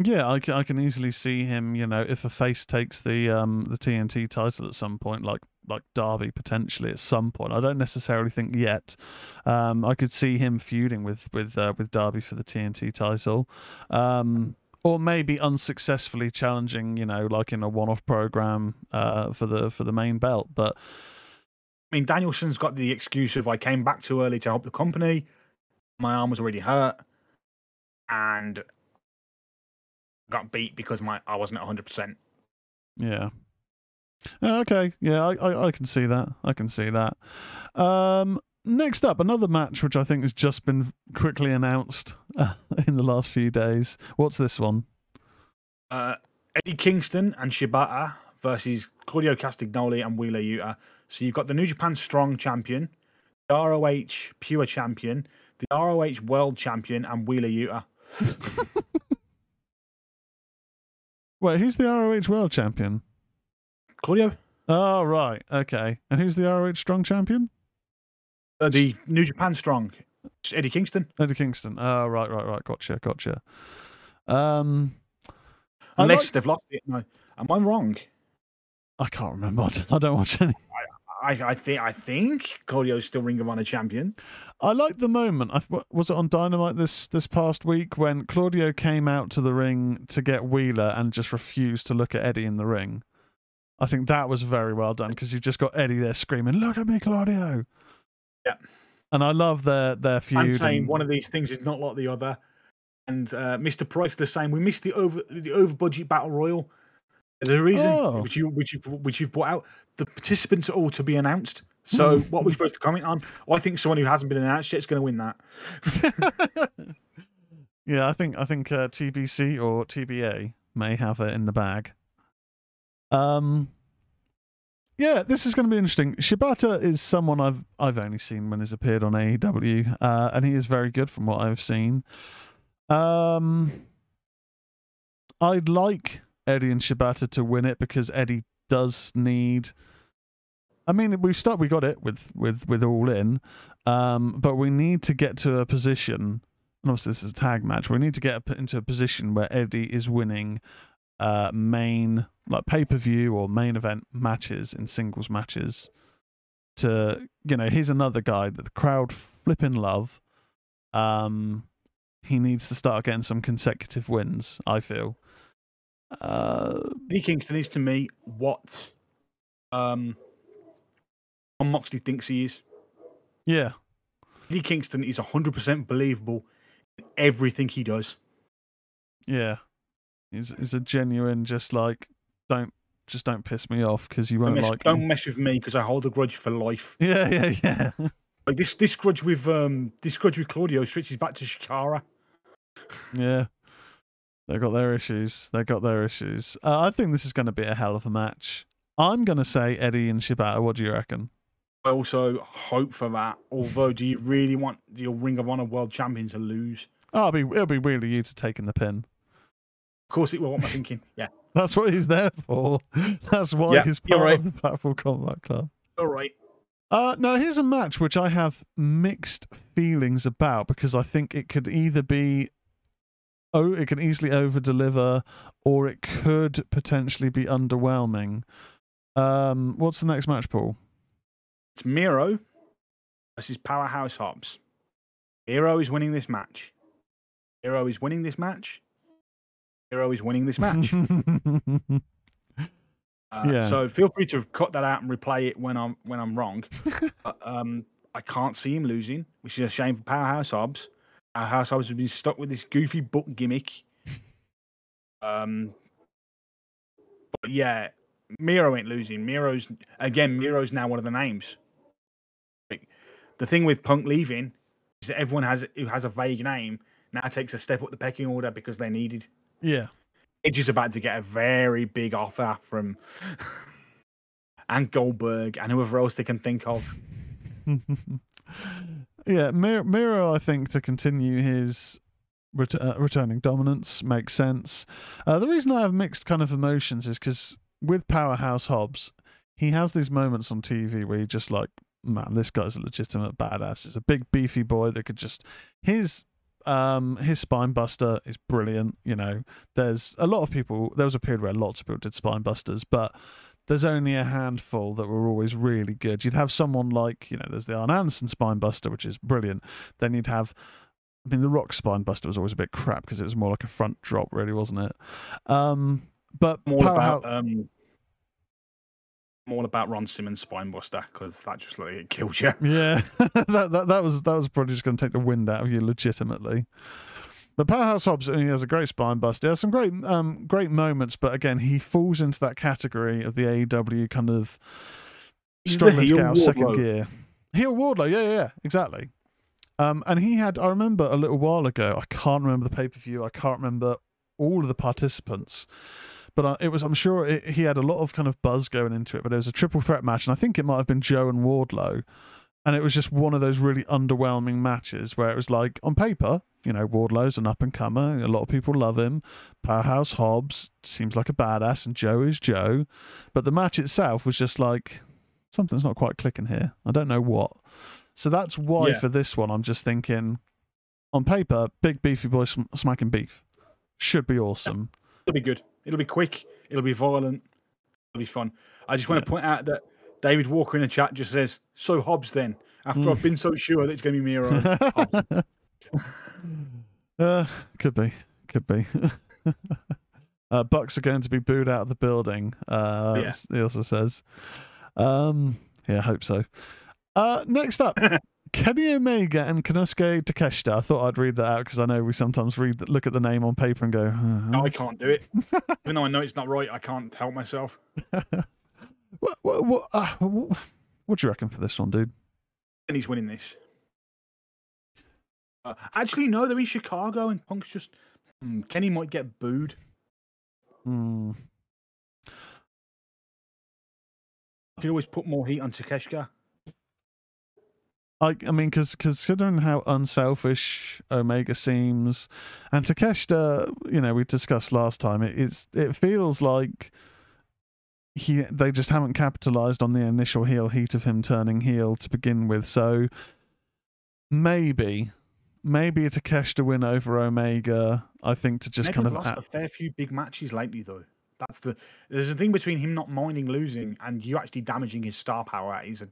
Yeah, I I can easily see him. You know, if a face takes the um the TNT title at some point, like like Darby potentially at some point. I don't necessarily think yet. Um, I could see him feuding with with uh, with Darby for the TNT title, um, or maybe unsuccessfully challenging. You know, like in a one-off program uh, for the for the main belt. But I mean, Danielson's got the excuse of I came back too early to help the company. My arm was already hurt, and got beat because my I wasn't at 100. percent yeah. Okay, yeah, I, I, I can see that. I can see that. Um, next up, another match which I think has just been quickly announced uh, in the last few days. What's this one? Uh, Eddie Kingston and Shibata versus Claudio Castagnoli and Wheeler Yuta. So you've got the New Japan Strong Champion, the ROH Pure Champion, the ROH World Champion, and Wheeler Yuta. Wait, who's the ROH World Champion? Claudio, Oh, right. Okay. And who's the ROH Strong Champion? uh, the New Japan Strong, it's Eddie Kingston. Eddie Kingston. Oh, right, right, right. Gotcha, gotcha. Um, Unless like- they've lost it. No, am I wrong? I can't remember. I don't, watch any. I, I think I think Claudio's still Ring of Honor champion. I like the moment. I th- was it on Dynamite this this past week when Claudio came out to the ring to get Wheeler and just refused to look at Eddie in the ring. I think that was very well done because you've just got Eddie there screaming, "Look at me, Claudio!" Yeah. And I love their their feud. I'm saying and- one of these things is not like the other. And uh, Mr. Price the same. We missed the over the over budget battle royal. The reason Oh. which you which you which you've brought out, the participants are all to be announced. So what we're supposed to comment on? I think someone who hasn't been announced yet is going to win that. yeah, I think I think uh, TBC or TBA may have it in the bag. Um, yeah, this is going to be interesting. Shibata is someone I've I've only seen when he's appeared on AEW, uh, and he is very good from what I've seen. Um, I'd like Eddie and Shibata to win it because Eddie does need. I mean, we start. We got it with with with all in, um, but we need to get to a position. And obviously, this is a tag match. We need to get into a position where Eddie is winning uh, main like pay per view or main event matches in singles matches. To you know, he's another guy that the crowd flipping love. Um, he needs to start getting some consecutive wins. I feel. Uh, Kingston is to me what um Jon Moxley thinks he is. yeah, Eddie Kingston is 100% believable in everything he does. yeah. He's he's a genuine, just like don't just don't piss me off because you Don't won't mess, like. don't me. mess with me because I hold a grudge for life. Yeah, yeah, yeah. Like this, this grudge with um, this grudge with Claudio stretches back to Chikara. Yeah. They got their issues. They got their issues. Uh, I think this is going to be a hell of a match. I'm going to say Eddie and Shibata. What do you reckon? I also hope for that. Although, do you really want your Ring of Honor World Champion to lose? Oh, it'll be, it'll be Wheeler Yuta taking the pin. Of course, it will. What am I thinking? Yeah. That's what he's there for. That's why Yeah, he's part right. of the Blackpool Combat Club. All right. Uh, now, here's a match which I have mixed feelings about because I think it could either be, oh, it can easily over deliver, or it could potentially be underwhelming. Um, what's the next match, Paul? It's Miro versus Powerhouse Hobbs. Miro is winning this match. Miro is winning this match. Miro is winning this match. Uh, Yeah. So feel free to cut that out and replay it when I'm when I'm wrong. but, um, I can't see him losing, which is a shame for Powerhouse Hobbs. Powerhouse Hobbs has been stuck with this goofy book gimmick. Um, but yeah, Miro ain't losing. Miro's again. Miro's now one of the names. Like, the thing with Punk leaving is that everyone has who has a vague name now takes a step up the pecking order because they're needed. Yeah. Edge is about to get a very big offer from and Goldberg and whoever else they can think of. yeah, Mir- Miro, I think, to continue his ret- uh, returning dominance makes sense. Uh, the reason I have mixed kind of emotions is because with Powerhouse Hobbs, he has these moments on TV where you just like, man, this guy's a legitimate badass. He's a big, beefy boy that could just. His Um, his spine buster is brilliant. You know, there's a lot of people. There was a period where lots of people did spine busters, but there's only a handful that were always really good. You'd have someone like, you know, there's the Arn Anderson spine buster, which is brilliant. Then you'd have, I mean, the Rock spine buster was always a bit crap because it was more like a front drop, really, wasn't it? Um, but all about um, I'm all about Ron Simmons spinebuster because that just like it kills you. Yeah, that, that that was that was probably just going to take the wind out of you, legitimately. But Powerhouse Hobbs, I mean, he has a great spine bust. He has some great, um, great moments, but again, he falls into that category of the AEW kind of He's the struggling to get out of second Wardlow. gear. Heel Wardlow, yeah, yeah, yeah, exactly. Um, and he had, I remember a little while ago, I can't remember the pay per view, I can't remember all of the participants, but uh, it was, I'm sure it, he had a lot of kind of buzz going into it. But it was a triple threat match, and I think it might have been Joe and Wardlow, and it was just one of those really underwhelming matches where it was like on paper, you know, Wardlow's an up and comer, a lot of people love him. Powerhouse Hobbs seems like a badass, and Joe is Joe, but the match itself was just like something's not quite clicking here. I don't know what. So that's why Yeah. for this one, I'm just thinking, on paper, big beefy boy sm- smacking beef should be awesome. It'll be good. It'll be quick. It'll be violent. It'll be fun. I just want to point out that David Walker in the chat just says, "So Hobbs then." After Mm. I've been so sure that it's going to be Miro. uh, could be, could be. uh, Bucks are going to be booed out of the building. Uh, Yeah. He also says, um, "Yeah, I hope so." Uh, next up, Kenny Omega and Konosuke Takeshita. I thought I'd read that out because I know we sometimes read, look at the name on paper and go, No, uh, I can't do it. Even though I know it's not right, I can't help myself. what, what, what, uh, what, what do you reckon for this one, dude? And he's winning this. Uh, actually, no, they're in Chicago, and Punk's just. Hmm, Kenny might get booed. Hmm. You can always put more heat on Takeshka. I, I mean, because considering how unselfish Omega seems, and Takeshita, you know, we discussed last time, it, it's it feels like he they just haven't capitalized on the initial heel heat of him turning heel to begin with. So maybe, maybe a Takeshita win over Omega. I think to just Omega kind of lost a fair few big matches lately, though. That's the. There's a thing between him not minding losing and you actually damaging his star power is a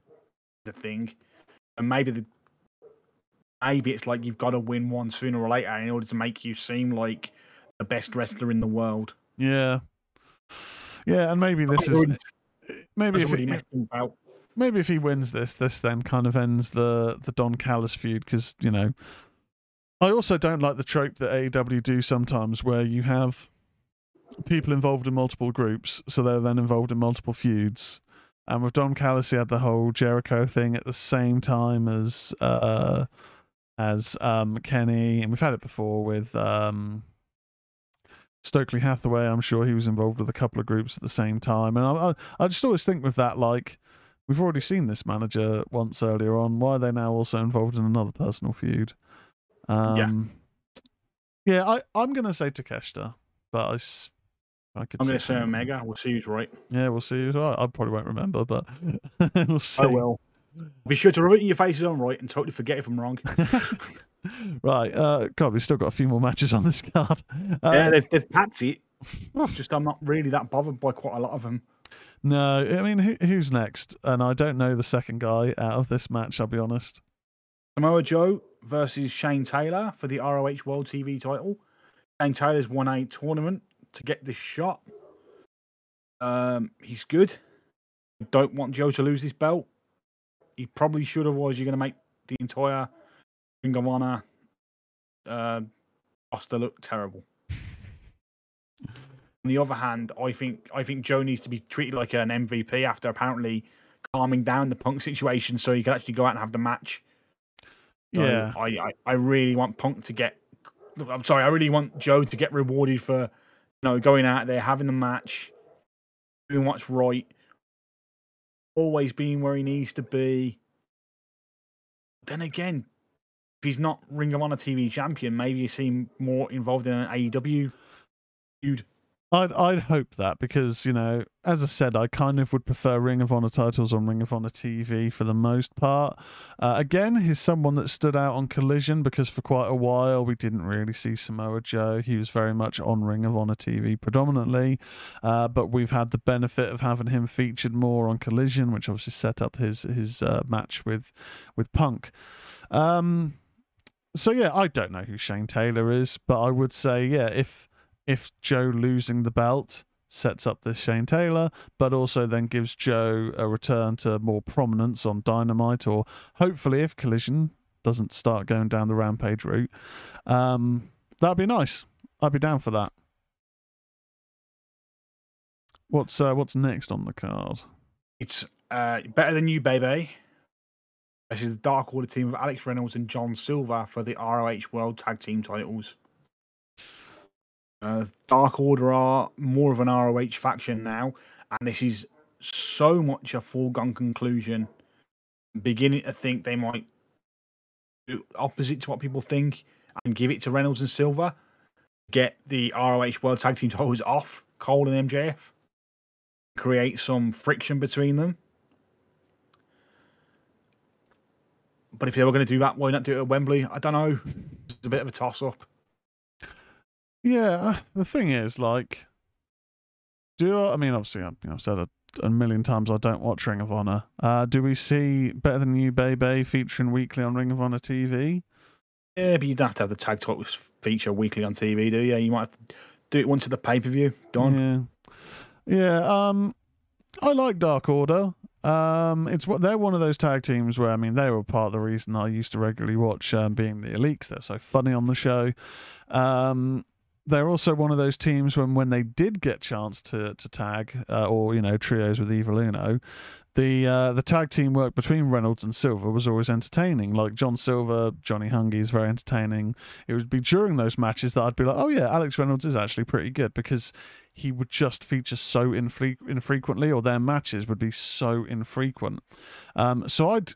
the thing. And maybe the maybe it's like you've got to win one sooner or later in order to make you seem like the best wrestler in the world. yeah, yeah, and maybe this is maybe if about. maybe if he wins this, this then kind of ends the the Don Callis feud because you know. I also don't like the trope that AEW do sometimes, where you have people involved in multiple groups, so they're then involved in multiple feuds. And with Don Callis, he had the whole Jericho thing at the same time as uh, as um, Kenny, and we've had it before with um, Stokely Hathaway. I'm sure he was involved with a couple of groups at the same time, and I, I, I just always think with that, like we've already seen this manager once earlier on. Why are they now also involved in another personal feud? Um, yeah, I, I'm going to say Takeshita, but I, I could I'm going to say Omega. We'll see who's right. Yeah, we'll see. who's right. I probably won't remember, but we'll see. Oh well. Be sure to rub it in your faces I'm right and totally forget if I'm wrong. right. Uh, God, we've still got a few more matches on this card. Uh, yeah, they've, they've packed it. Just I'm not really that bothered by quite a lot of them. no, I mean, who, who's next? And I don't know the second guy out of this match. I'll be honest. Samoa Joe versus Shane Taylor for the ROH World TV title. Shane Taylor's won a tournament to get this shot. Um, he's good. Don't want Joe to lose his belt. He probably should, have, otherwise you're going to make the entire Ring of Honor uh, roster look terrible. On the other hand, I think I think Joe needs to be treated like an MVP after apparently calming down the Punk situation, so he can actually go out and have the match. So yeah. I, I, I really want Punk to get. I'm sorry, I really want Joe to get rewarded for, know, going out there having the match, doing what's right, always being where he needs to be. Then again, if he's not Ring of Honor TV champion, maybe you see him more involved in an AEW feud. I'd I'd hope that because you know, as I said, I kind of would prefer Ring of Honor titles on Ring of Honor TV for the most part. Uh, again, he's someone that stood out on Collision because for quite a while we didn't really see Samoa Joe. He was very much on Ring of Honor TV predominantly, uh, but we've had the benefit of having him featured more on Collision, which obviously set up his his uh, match with with Punk. Um, so yeah, I don't know who Shane Taylor is, but I would say yeah, if if Joe losing the belt sets up this Shane Taylor, but also then gives Joe a return to more prominence on Dynamite, or hopefully if Collision doesn't start going down the Rampage route, um, that'd be nice. I'd be down for that. What's uh, what's next on the card? It's uh, better than you, baby. This is the Dark Order team of Alex Reynolds and John Silver for the ROH World Tag Team titles. Uh, Dark Order are more of an ROH faction now, and this is so much a foregone conclusion. Beginning to think they might do opposite to what people think and give it to Reynolds and Silver, get the ROH World Tag Team titles off Cole and MJF, create some friction between them. But if they were going to do that, why not do it at Wembley? I don't know. It's a bit of a toss up. Yeah, uh, the thing is, like, do I, I mean, obviously, I've, you know, I've said it a million times, I don't watch Ring of Honor. Uh, do we see Better Than You, Baby featuring weekly on Ring of Honor TV? Yeah, but you don't have to have the tag titles feature weekly on TV, do you? You might have to do it once at the pay per view. Done. Yeah, yeah. Um, I like Dark Order. Um, it's what they're one of those tag teams where I mean they were part of the reason I used to regularly watch um, being the Elites. They're so funny on the show. Um, they're also one of those teams when when they did get chance to to tag uh, or you know trios with Evil Uno, the uh, the tag team work between Reynolds and Silver was always entertaining. Like John Silver, Johnny Hungy is very entertaining. It would be during those matches that I'd be like, oh yeah, Alex Reynolds is actually pretty good because he would just feature so infre- infrequently, or their matches would be so infrequent. Um, so I'd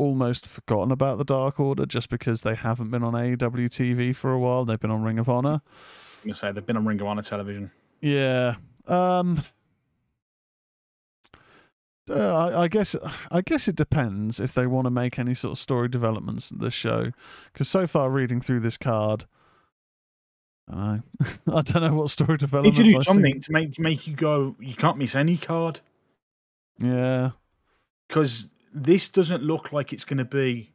almost forgotten about the Dark Order just because they haven't been on AEW TV for a while. They've been on Ring of Honor. I'm gonna say they've been on Ring of Honor television. Yeah. Um uh, I, I guess I guess it depends if they want to make any sort of story developments in this show. Because so far, reading through this card, I don't know. I don't know what story Need developments. to do I see. something to make make you go. You can't miss any card Yeah, because this doesn't look like it's going to be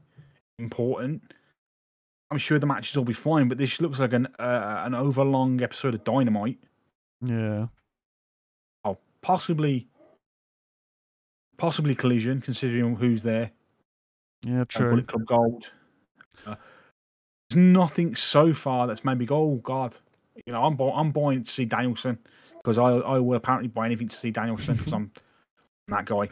important. I'm sure the matches will be fine, but this looks like an uh, an overlong episode of Dynamite. yeah. Oh, possibly, possibly Collision, considering who's there. Yeah, and true. Bullet Club Gold. Uh, there's nothing so far that's made me go, oh god. You know, I'm bu- I'm buying to see Danielson because I I will apparently buy anything to see Danielson because I'm that guy.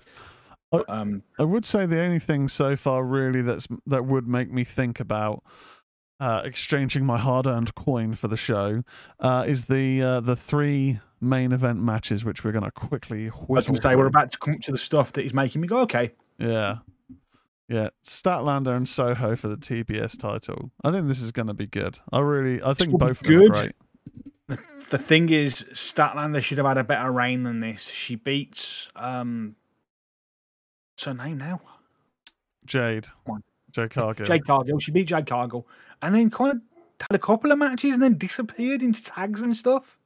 Um, I would say the only thing so far really that's that would make me think about uh, exchanging my hard-earned coin for the show uh, is the uh, the three main event matches, which we're going to quickly I was whittle going to say we're about to come to the stuff that is making me go, okay. Yeah. Yeah, Statlander and Soho for the TBS title. I think this is going to be good. I really, I think both of them are great. The, the thing is, Statlander should have had a better reign than this. She beats um, what's her name now? Jade. Jade Cargill. Jade Cargill. She beat Jade Cargill, and then kind of had a couple of matches and then disappeared into tags and stuff.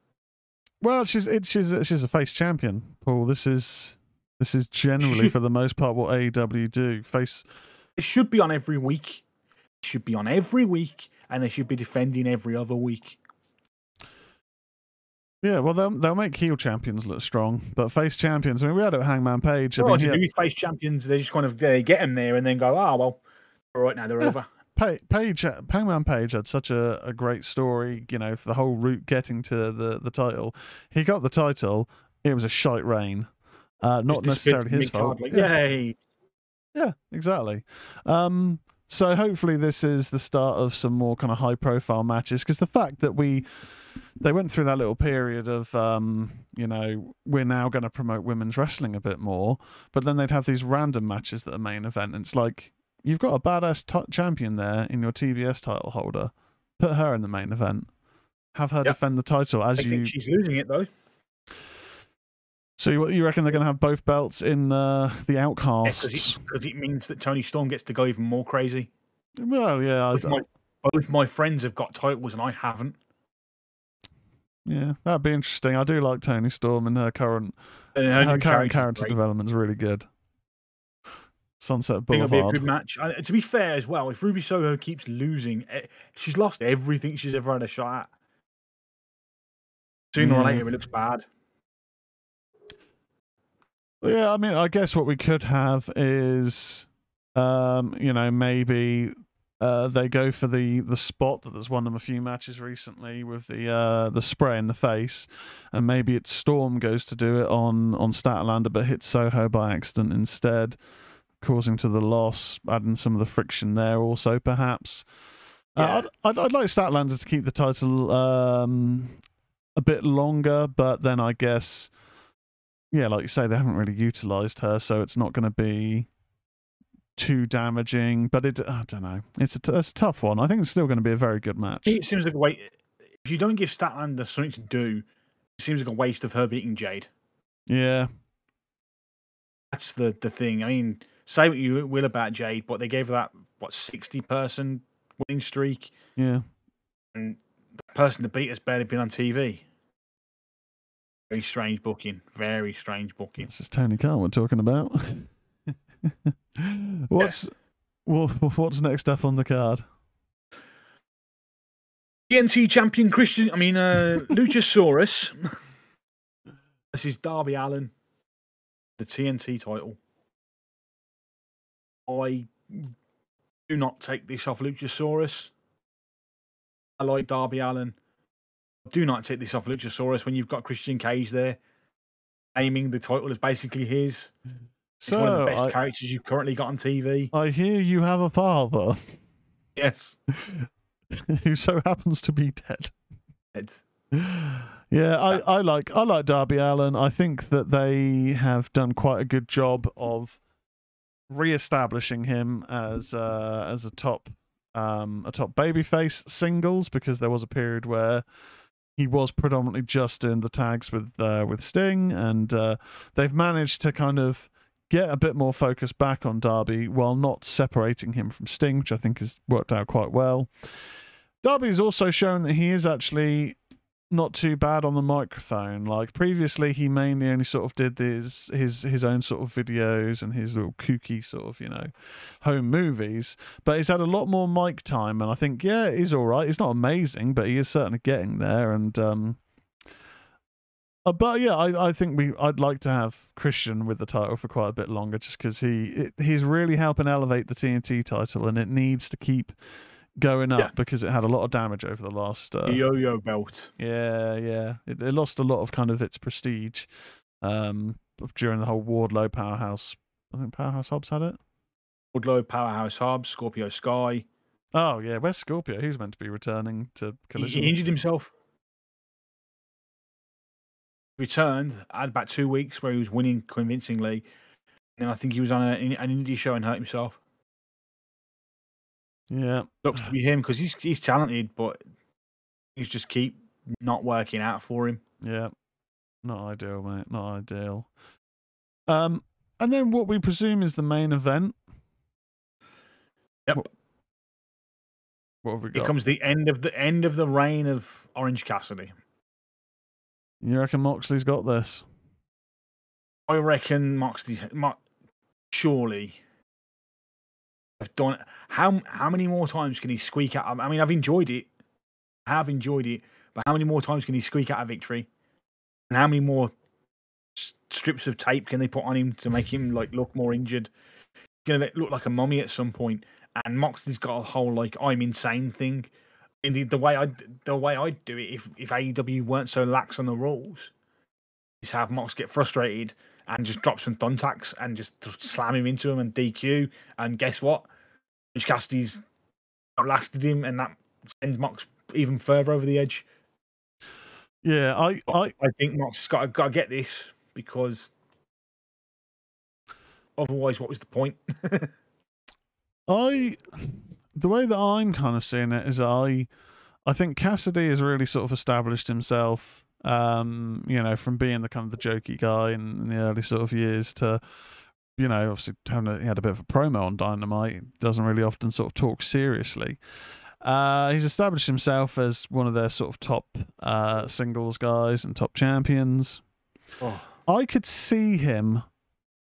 Well, she's it, she's a- she's a face champion, Paul. This is this is generally for the most part what AEW do. Face It should be on every week. It should be on every week, and they should be defending every other week. Yeah, well, they'll they'll make heel champions look strong, but face champions. I mean, we had it Hangman Page. I Well, mean, he had- do face champions, they just kind of they get them there and then go, oh well, all right now they're Yeah. over. Pa- Page, Hangman Page had such a, a great story, you know, the whole route getting to the, the title. He got the title. It was a shite reign. Uh, not necessarily his fault. like, Yeah. Yay! Yeah, exactly. Um, so hopefully this is the start of some more kind of high profile matches because the fact that we they went through that little period of um, you know we're now going to promote women's wrestling a bit more, but then they'd have these random matches that are main event. And it's like you've got a badass t- champion there in your TBS title holder, put her in the main event. have her Yep. defend the title as I you. think she's losing it though. So you, you reckon they're going to have both belts in uh, the Outcasts? because it, means that Toni Storm gets to go even more crazy. well, yeah, I, my, both my friends have got titles and I haven't. Yeah, that'd be interesting. I do like Toni Storm and her current And her, new current character great. development's really good. Sunset I think it'll be a Boulevard. good match. Uh, to be fair, as well, if Ruby Soho keeps losing, eh, she's lost everything she's ever had a shot at. Sooner or later, it looks bad. Yeah, I mean, I guess what we could have is, um, you know, maybe uh, they go for the the spot that has won them a few matches recently with the uh, the spray in the face, and maybe it's Storm goes to do it on on Statlander, but hits Soho by accident instead, causing to the loss, adding some of the friction there also perhaps. Yeah. Uh, I'd, I'd I'd like Statlander to keep the title um, a bit longer, but then I guess yeah, like you say, they haven't really utilized her, so it's not going to be too damaging. But it, I don't know, it's a, t- it's a tough one. I think it's still going to be a very good match. It seems like a way. If you don't give Statlander something to do, it seems like a waste of her beating Jade. Yeah, That's the the thing. I mean, say what you will about Jade, but they gave her that what sixty person winning streak, yeah. and the person to beat has barely been on TV. Very strange booking. Very strange booking. This is Tony Khan we're talking about. what's what's next up on the card? TNT champion Christian. I mean, uh, Luchasaurus. this is Darby Allin, the TNT title. I do not take this off Luchasaurus. I like Darby Allin. Do not take this off Luchasaurus when you've got Christian Cage there, aiming the title as basically his. It's one of the best I, characters you've currently got on TV. I hear you have a father Yes, who so happens to be dead. it's Yeah, I, I like I like Darby Allin. I think that they have done quite a good job of re-establishing him as uh, as a top um, a top babyface singles because there was a period where he was predominantly just in the tags with uh, with Sting, and uh, they've managed to kind of get a bit more focus back on Darby while not separating him from Sting, which I think has worked out quite well. Darby has also shown that he is actually not too bad on the microphone. Like previously, he mainly only sort of did his his his own sort of videos and his little kooky sort of you know home movies. But he's had a lot more mic time, and I think yeah, he's all right. He's not amazing, but he is certainly getting there. And um, uh, but yeah, I, I think we I'd like to have Christian with the title for quite a bit longer, just because he it, he's really helping elevate the TNT title, and it needs to keep going up Yeah. because it had a lot of damage over the last uh, the yo-yo belt. yeah, yeah. It, it lost a lot of kind of its prestige um, during the whole Wardlow powerhouse. I think Powerhouse Hobbs had it. Wardlow, Powerhouse Hobbs, Scorpio Sky. Oh yeah, where's Scorpio? He's meant to be returning to Collision. he injured himself. Returned, had about two weeks where he was winning convincingly. And I think he was on a, an indie show and hurt himself. yeah, Looks to be him because he's he's talented, but he's just keep not working out for him. yeah. Not ideal, mate. Not ideal. Um, and then what we presume is the main event. Yep. What, what have we got? comes the end of the end of the reign of Orange Cassidy. You reckon Moxley's got this? I reckon Moxley, Mo- surely, have done. it. How how many more times can he squeak out? I mean, I've enjoyed it. I have enjoyed it, but how many more times can he squeak out a victory? And how many more strips of tape can they put on him to make him like look more injured? Gonna look like a mummy at some point. And Moxley's got a whole like I'm insane thing. And the, way I the way I'd do it if if AEW weren't so lax on the rules is have Mox get frustrated and just drop some thumbtacks and just slam him into him and DQ. And guess what? Orange Cassidy's outlasted him, and that sends Mox even further over the edge. Yeah, I, I, I think Mox has got got to get this because otherwise, what was the point? I the way that I'm kind of seeing it is I I think Cassidy has really sort of established himself. Um, you know, from being the kind of the jokey guy in, in the early sort of years to, you know, obviously having a, he had a bit of a promo on Dynamite. Doesn't really often sort of talk seriously. Uh, he's established himself as one of their sort of top uh, singles guys and top champions. Oh. I could see him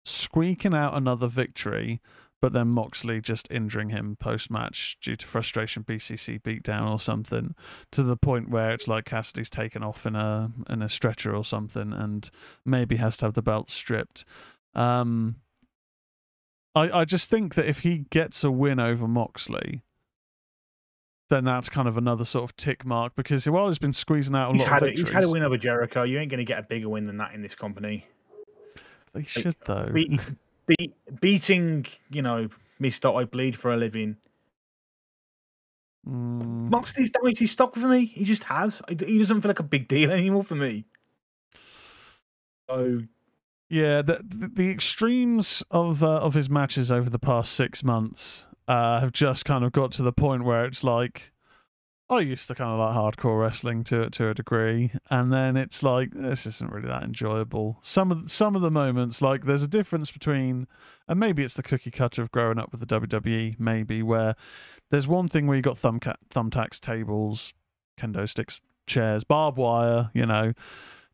squeaking out another victory, but then Moxley just injuring him post match due to frustration, BCC beatdown or something, to the point where it's like Cassidy's taken off in a in a stretcher or something, and maybe has to have the belt stripped. Um, I I just think that if he gets a win over Moxley. Then that's kind of another sort of tick mark because while he's been squeezing out a He's lot had, of a, he's had a win over Jericho. You ain't going to get a bigger win than that in this company. they should though. Be, beating, you know, Mister I bleed for a living. Mm. Moxley's damaged his stock for me. He just has. He doesn't feel like a big deal anymore for me. So Yeah, the the, the extremes of uh, of his matches over the past six months uh, have just kind of got to the point where it's like I used to kind of like hardcore wrestling to to a degree, and then it's like this isn't really that enjoyable. Some of some of the moments, like there's a difference between, and maybe it's the cookie cutter of growing up with the WWE, maybe where there's one thing where you got thumbtacks, tables, kendo sticks, chairs, barbed wire, you know,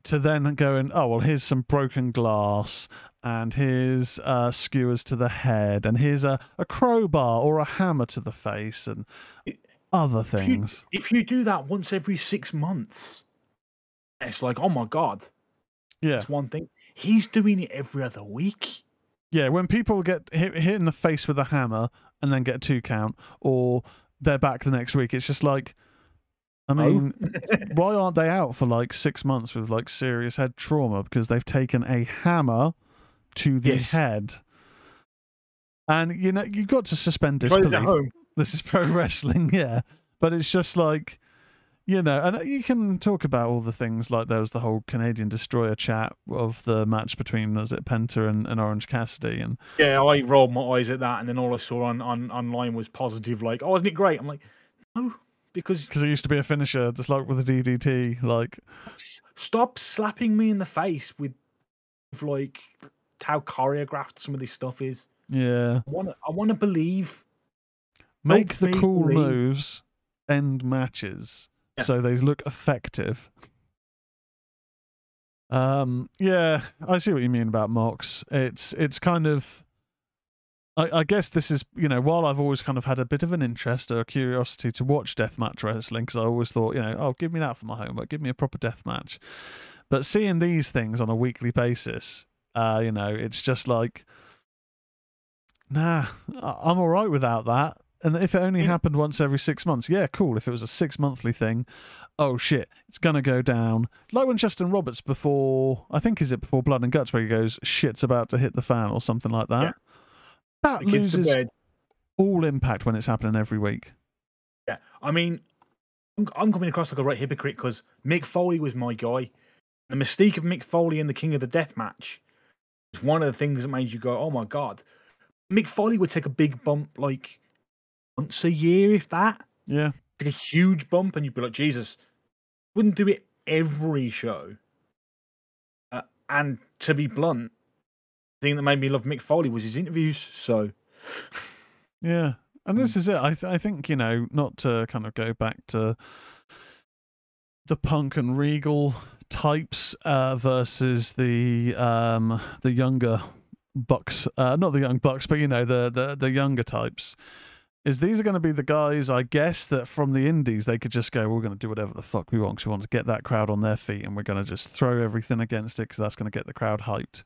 to then going, oh well, here's some broken glass, and here's uh, skewers to the head, and here's a, a crowbar or a hammer to the face, and Other if you, things. if you do that once every six months, it's like, oh my god, Yeah, that's one thing. He's doing it every other week. yeah. When people get hit, hit in the face with a hammer and then get a two count, or they're back the next week, it's just like, I No. mean, why aren't they out for like six months with like serious head trauma because they've taken a hammer to the Yes. head? And you know you've got to suspend disbelief. This at home. this is pro wrestling, yeah. But it's just like, you know, and uh, you can talk about all the things like there was the whole Canadian Destroyer chat of the match between was it Penta and, and Orange Cassidy, and Yeah, I rolled my eyes at that, and then all I saw on, on online was positive, like, "Oh, isn't it great?" I'm like, "No," because because it used to be a finisher, just like with the DDT, like stop slapping me in the face with, with like how choreographed some of this stuff is. yeah, I want to, I want to believe. Make the cool moves end matches Yeah. so they look effective. Um, yeah, I see what you mean about Mox. It's it's kind of. I, I guess this is, you know, while I've always kind of had a bit of an interest or a curiosity to watch deathmatch wrestling, because I always thought, you know, oh, give me that for my homework, give me a proper deathmatch. But seeing these things on a weekly basis, uh, you know, it's just like, nah, I'm all right without that. And if it only happened once every six months, yeah, cool. If it was a six monthly thing, oh shit, it's gonna go down. Like when Justin Roberts before, I think is it before Blood and Guts, where he goes, shit's about to hit the fan or something like that. Yeah. That to loses all impact when it's happening every week. Yeah, I mean, I'm, I'm coming across like a right hypocrite because Mick Foley was my guy. The mystique of Mick Foley and the King of the Death match is one of the things that made you go, "Oh my god!" Mick Foley would take a big bump like once a year, if that. Yeah. Take a huge bump, and you'd be like, "Jesus!" Wouldn't do it every show. Uh, and to be blunt, the thing that made me love Mick Foley was his interviews. So, Yeah. And Mm. this is it. I th- I think, you know, not to kind of go back to the punk and regal types uh, versus the um the younger bucks uh not the young bucks but you know the the the younger types is these are going to be the guys i guess that from the indies they could just go we're going to do whatever the fuck we want because we want to get that crowd on their feet and we're going to just throw everything against it because that's going to get the crowd hyped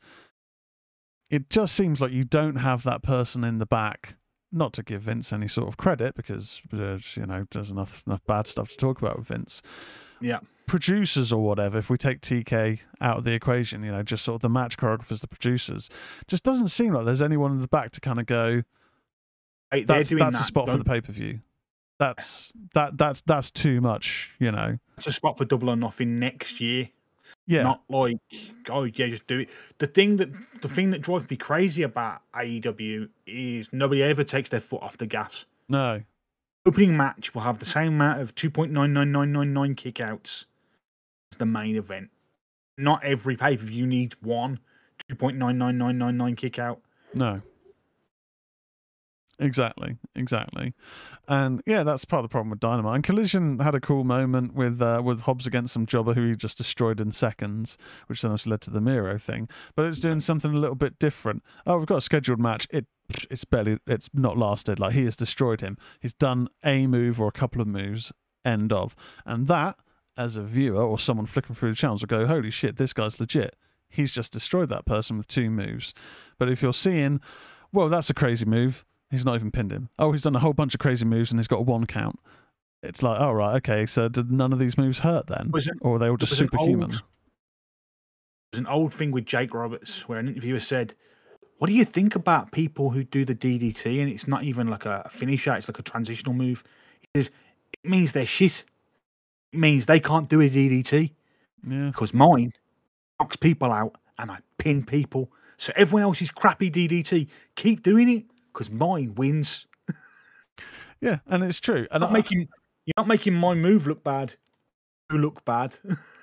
it just seems like you don't have that person in the back not to give Vince any sort of credit because uh, there's, you know there's enough enough bad stuff to talk about with Vince. Yeah. Producers or whatever, if we take TK out of the equation, you know, just sort of the match choreographers, the producers, just doesn't seem like there's anyone in the back to kind of go. That's that's that. a spot for the pay per view. That's that that's that's too much, you know. It's a spot for double or nothing next year. Yeah, Not like, oh yeah, just do it. The thing that the thing that drives me crazy about AEW is nobody ever takes their foot off the gas. no, opening match will have the same amount of 2.99999 kickouts as the main event. Not every pay per view needs one 2.99999 kick out. No. Exactly, exactly, and yeah, that's part of the problem with Dynamite. And Collision had a cool moment with uh, with Hobbs against some jobber who he just destroyed in seconds, which then also led to the Miro thing. But it's doing something a little bit different. Oh, we've got a scheduled match. It it's barely it's not lasted. Like he has destroyed him. He's done a move or a couple of moves. End of. And that, as a viewer or someone flicking through the channels, will go, "Holy shit, this guy's legit." He's just destroyed that person with two moves. But if you're seeing, well, that's a crazy move He's not even pinned him. Oh, he's done a whole bunch of crazy moves and he's got a one count. It's like, oh right, okay. So did none of these moves hurt then, Was it- or are they all just There was an superhuman? old- There's an old thing with Jake Roberts where an interviewer said, What do you think about people who do the DDT and it's not even like a finisher, it's like a transitional move? He says, It means they're shit. It means they can't do a DDT Yeah, because mine knocks people out and I pin people. So everyone else's crappy DDT, keep doing it because mine wins. yeah, and it's true. And Not I, making, you're not making my move look bad. You look bad.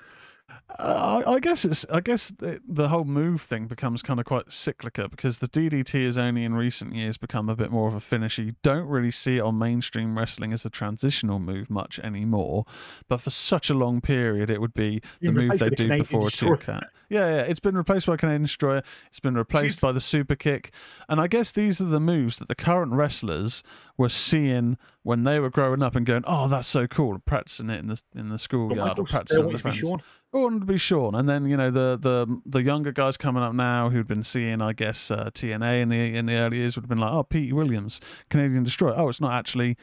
I, I guess it's. I guess the, the whole move thing becomes kind of quite cyclical because the DDT has only in recent years become a bit more of a finisher. You don't really see it on mainstream wrestling as a transitional move much anymore. But for such a long period, it would be the move they the do Canadian before a two count. Yeah, yeah, it's been replaced by Canadian Destroyer. It's been replaced Jeez. by the super kick, and I guess these are the moves that the current wrestlers were seeing when they were growing up and going, "Oh, that's so cool!" practicing it in the in the schoolyard or practicing it with wants their to be friends. Sean. Wanted to be Sean, and then you know the the the younger guys coming up now who'd been seeing, I guess, uh, TNA in the in the early years would have been like, oh, Pete Williams, Canadian Destroyer. Oh, it's not actually.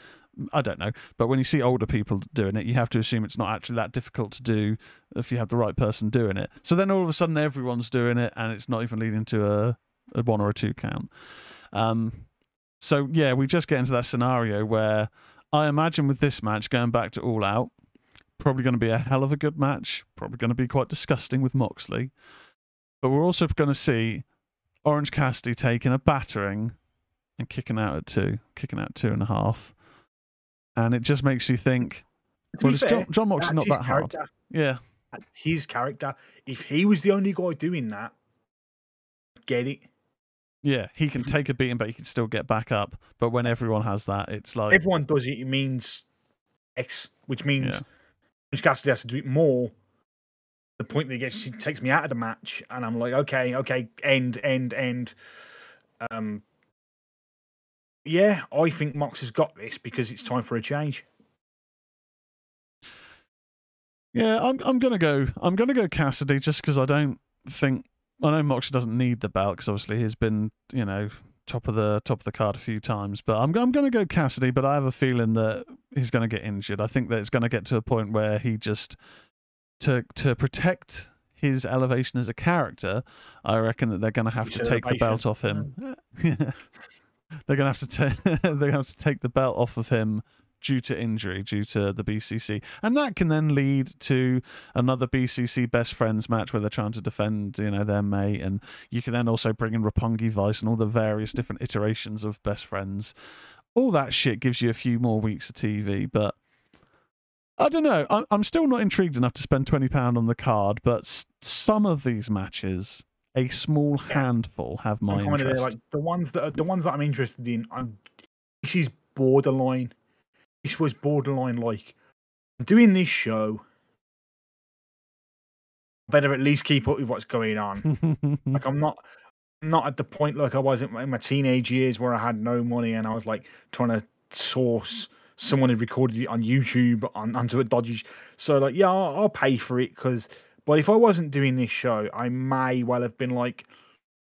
I don't know, but when you see older people doing it, you have to assume it's not actually that difficult to do if you have the right person doing it. So then all of a sudden everyone's doing it, and it's not even leading to a, a one or a two count. Um, so yeah, we just get into that scenario where I imagine with this match going back to All Out, probably going to be a hell of a good match. Probably going to be quite disgusting with Moxley. But we're also going to see Orange Cassidy taking a battering and kicking out at two, kicking out two and a half. And it just makes you think, well, fair, Jon, Jon Moxley not that hard? Yeah. That's His character. If he was the only guy doing that, get it. Yeah, he can take a beating, but he can still get back up. But when everyone has that, it's like, Everyone does it. It means X, which means Yeah. Cassidy has to do it more. The point that he gets, she takes me out of the match, and I'm like, okay, okay, end, end, end. Um, yeah, I think Mox has got this because it's time for a change. Yeah, I'm I'm gonna go. I'm gonna go Cassidy just because I don't think I know Mox doesn't need the belt because obviously he's been you know top of the top of the card a few times. But I'm I'm gonna go Cassidy. But I have a feeling that he's gonna get injured. I think that it's gonna get to a point where he just to to protect his elevation as a character. I reckon that they're gonna have His to take the belt off him. they're gonna have to ta- they're gonna have to take the belt off of him due to injury, due to the BCC, and that can then lead to another BCC best friends match where they're trying to defend, you know, their mate, and you can then also bring in Roppongi Vice and all the various different iterations of best friends. All that shit gives you a few more weeks of TV, but I don't know. I'm I'm still not intrigued enough to spend twenty pound on the card, but some of these matches. A small Yeah. handful have my interest. like the ones that are, the ones that I'm interested in. I'm is borderline. This was borderline like I'm doing this show. Better at least keep up with what's going on. like I'm not not at the point like I was in my, in my teenage years where I had no money and I was like trying to source someone had recorded it on YouTube on onto a dodgy. So like yeah, I'll, I'll pay for it because. But if I wasn't doing this show, I may well have been like,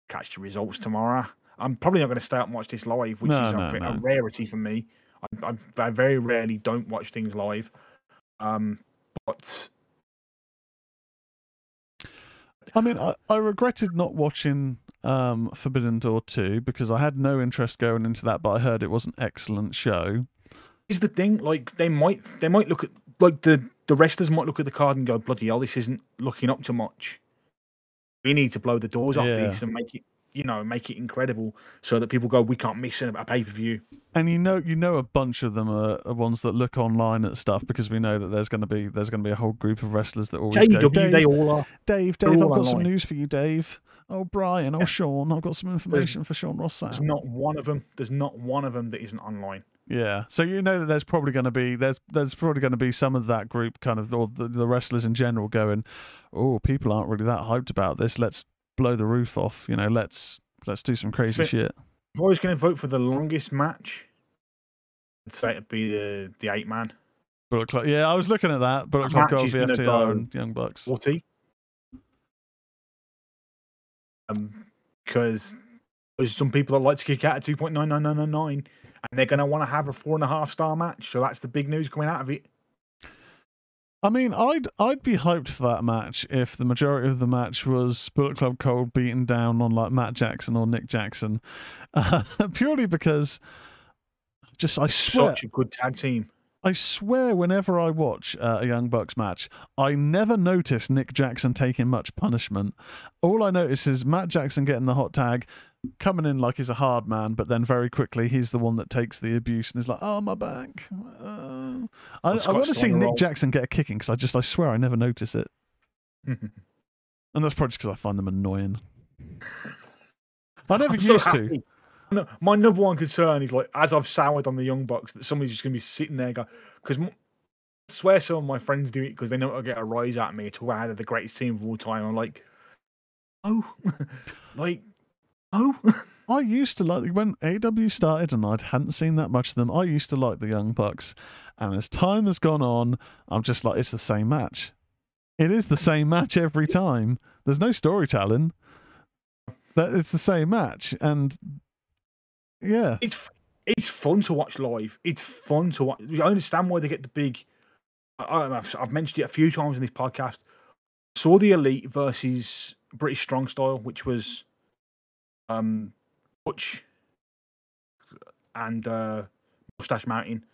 catch the results tomorrow. I'm probably not going to stay up and watch this live, which No, is no, a, no. a rarity for me. I, I, I very rarely don't watch things live. Um, but I mean, I, I regretted not watching um, Forbidden Door 2 because I had no interest going into that, but I heard it was an excellent show. is the thing like they might they might look at like the the wrestlers might look at the card and go bloody hell this isn't looking up to much we need to blow the doors off Yeah. this and make it you know make it incredible so that people go we can't miss a, a pay-per-view and you know you know a bunch of them are, are ones that look online at stuff because we know that there's going to be there's going to be a whole group of wrestlers that always go, Dave, they all are. Dave, Dave, I've got some news for you, Dave. Oh, Brian, oh, Yeah. Sean, I've got some information for Sean Ross. There's not one of them. There's not one of them that isn't online. Yeah, so you know that there's probably going to be there's there's probably going to be some of that group kind of or the, the wrestlers in general going, oh, people aren't really that hyped about this. Let's blow the roof off. You know, let's let's do some crazy shit. If I was going to vote for the longest match, I'd say it'd be the the eight man. Bullet Club. Yeah, I was looking at that. Bullet Club Gold, FTR, go- and Young Bucks. Forty. Um, because there's some people that like to kick out at two point nine nine nine nine nine, and they're going to want to have a four and a half star match. So that's the big news coming out of it. I mean, I'd I'd be hyped for that match if the majority of the match was Bullet Club Gold beating down on like Matt Jackson or Nick Jackson, uh, purely because just I swear Such a good tag team. I swear, whenever I watch uh, a Young Bucks match, I never notice Nick Jackson taking much punishment. All I notice is Matt Jackson getting the hot tag, coming in like he's a hard man, but then very quickly he's the one that takes the abuse and is like, "Oh, my back." Uh. I, I Scott want to see Nick roll. Jackson get a kicking because I just, I swear, I never notice it, and that's probably just because I find them annoying. I never I'm so used to. No, my number one concern is like as I've soured on the Young Bucks that somebody's just going to be sitting there go because I swear some of my friends do it because they know it'll get a rise out of me to how they're the greatest team of all time. I'm like, oh, like, oh, I used to like when AW started and I hadn't seen that much of them. I used to like the Young Bucks, and as time has gone on, I'm just like it's the same match. It is the same match every time. There's no storytelling. That it's the same match, and yeah, it's it's fun to watch live. It's fun to watch. I understand why they get the big. I, I've, I've mentioned it a few times in this podcast. Saw the Elite versus British Strong Style, which was um Butch and uh Mustache Mountain.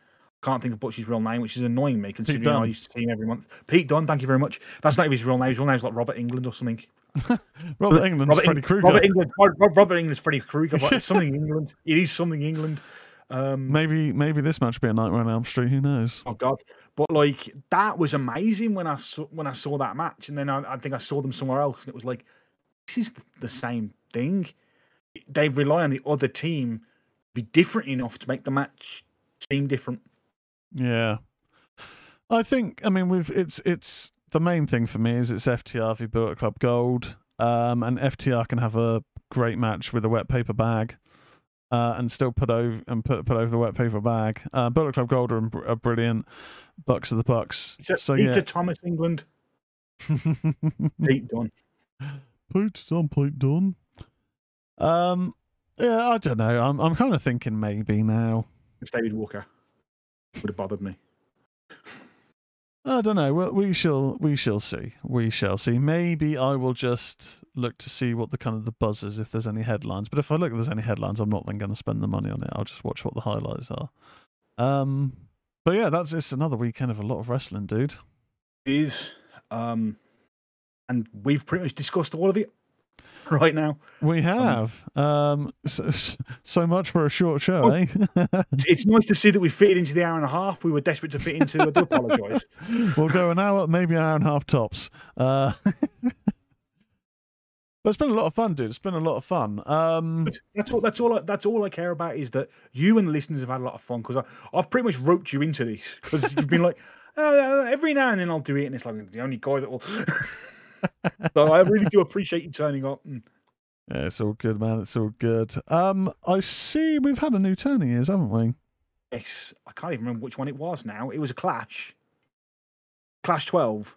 I can't think of Butch's real name, which is annoying me considering I used to see him every month. Pete Dunne, thank you very much. That's not even his real name. His real name's like Robert England or something. Robert Englund's Robert, Freddy Krueger. Robert England. Rob- Robert Englund's Freddy Krueger, but it's something England. It is something England. Um, Maybe maybe this match will be a Nightmare on Elm Street. Who knows? Oh God! But like that was amazing when I saw when I saw that match, and then I, I think I saw them somewhere else, and it was like, this is the, the same thing. They rely on the other team to be different enough to make the match seem different. Yeah. I think I mean we've it's it's the main thing for me is it's FTR v Bullet Club Gold. Um and FTR can have a great match with a wet paper bag. Uh, and still put over and put put over the wet paper bag. Uh, Bullet Club Gold are, are brilliant. Bucks are the Bucks. It's a, so it's yeah, Thomas England. Pete Dunne. Pete done, Pete done. Um, yeah, I don't know. I'm I'm kind of thinking maybe now. It's David Walker. Would have bothered me. I don't know. Well, we shall we shall see. We shall see. Maybe I will just look to see what the kind of the buzz is if there's any headlines. But if I look if there's any headlines, I'm not then going to spend the money on it. I'll just watch what the highlights are. Um, but yeah, that's it's another weekend of a lot of wrestling, dude. It is, um, and we've pretty much discussed all of it right now. We have um, so, so much for a short show, Oh. eh? It's- nice to see that we fit into the hour and a half we were desperate to fit into. I do apologise. we'll go an hour, maybe an hour and a half tops. Uh, but it's been a lot of fun, dude. It's been a lot of fun. Um, That's all. That's all. I, that's all I care about is that you and the listeners have had a lot of fun because I've pretty much roped you into this because you've been like, "Oh, every now and then I'll do it, and it's like the only guy that will. so I really do appreciate you turning up. And Yeah, it's all good, man. It's all good. Um, I see we've had a new turning years, haven't we? yes, I can't even remember which one it was now. It was a Clash. Clash Twelve.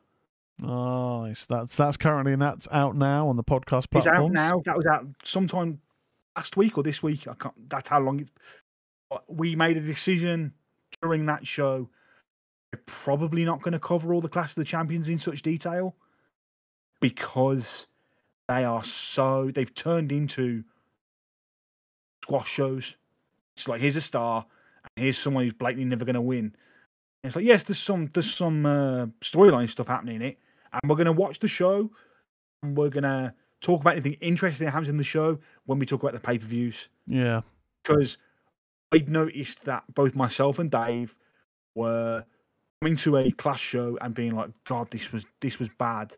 Nice. That's that's currently and that's out now on the podcast It's out now. That was out sometime last week or this week. I can't. That's how long it. We made a decision during that show. We're probably not going to cover all the Clash of the Champions in such detail because they are so they've turned into squash shows. It's like here's a star, and here's someone who's blatantly never going to win. And it's like yes, there's some there's some uh, storyline stuff happening in it, and we're going to watch the show, and we're going to talk about anything interesting that happens in the show when we talk about the pay per views Yeah. because I'd noticed that both myself and Dave were coming to a class show and being like, "God, this was this was bad.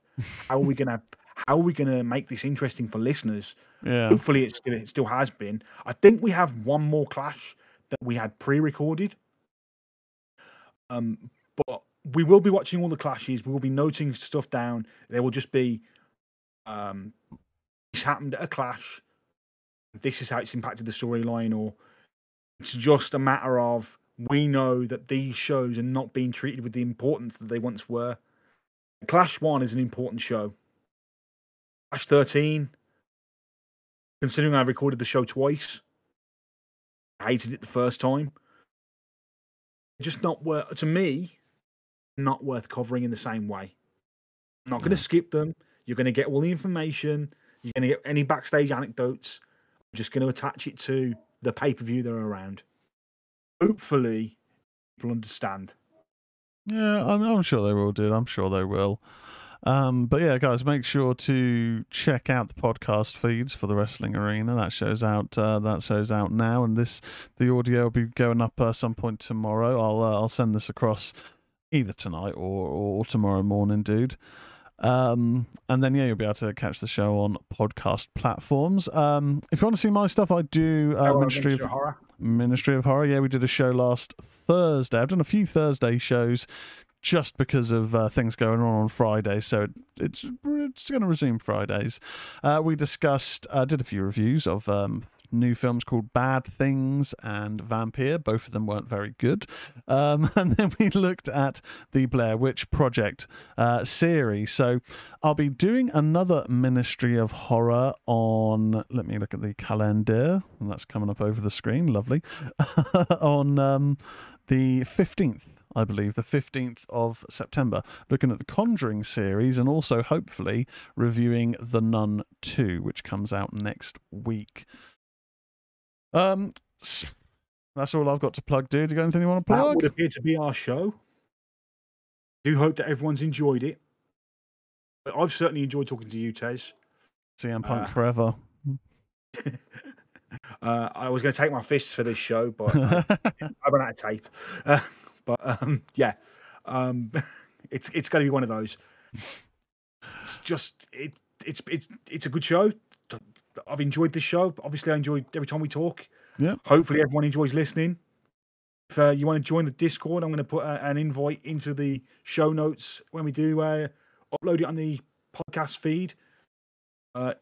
How are we gonna how are we gonna make this interesting for listeners?" Yeah. Hopefully, it still it still has been. I think we have one more clash that we had pre-recorded. Um, but we will be watching all the clashes. We will be noting stuff down. There will just be, um, this happened at a clash. This is how it's impacted the storyline, or it's just a matter of we know that these shows are not being treated with the importance that they once were. Clash One is an important show. Clash Thirteen, considering I recorded the show twice, I hated it the first time. Just not worth to me. Not worth covering in the same way. I'm not going to skip them. You're going to get all the information. You're going to get any backstage anecdotes. I'm just going to attach it to the pay per view that are around. Hopefully, people understand. Yeah, I'm, I'm sure they will, dude. I'm sure they will. Um, but yeah, guys, make sure to check out the podcast feeds for the Wrestling Arena. That shows out. Uh, that shows out now, and this the audio will be going up uh, some point tomorrow. I'll uh, I'll send this across either tonight or or tomorrow morning, dude. Um, and then yeah, you'll be able to catch the show on podcast platforms. Um, if you want to see my stuff, I do uh, Ministry Ministry of of Horror. Ministry of Horror. Yeah, we did a show last Thursday. I've done a few Thursday shows just because of uh, things going on on Friday, so it, it's it's going to resume Fridays. Uh, we discussed, uh, did a few reviews of um, new films called Bad Things and Vampire. Both of them weren't very good. Um, and then we looked at the Blair Witch Project uh, series. So I'll be doing another Ministry of Horror on. Let me look at the calendar, and that's coming up over the screen. Lovely. on um, the fifteenth. I believe the 15th of September, looking at the Conjuring series and also hopefully reviewing The Nun 2, which comes out next week. Um, that's all I've got to plug, dude. Do you got anything you want to That plug? would appear to be our show. Do hope that everyone's enjoyed it. I've certainly enjoyed talking to you, Tezz. CM Punk uh, forever. Uh, I was going to take my fists for this show, but I, I ran out of tape. Uh, but um, yeah, um, it's it's going to be one of those. It's just it it's it's it's a good show. I've enjoyed this show. Obviously, I enjoyed every time we talk. Yeah. Hopefully, everyone enjoys listening. If uh, you want to join the Discord, I'm going to put uh, an invite into the show notes when we do uh, upload it on the podcast feed. Uh,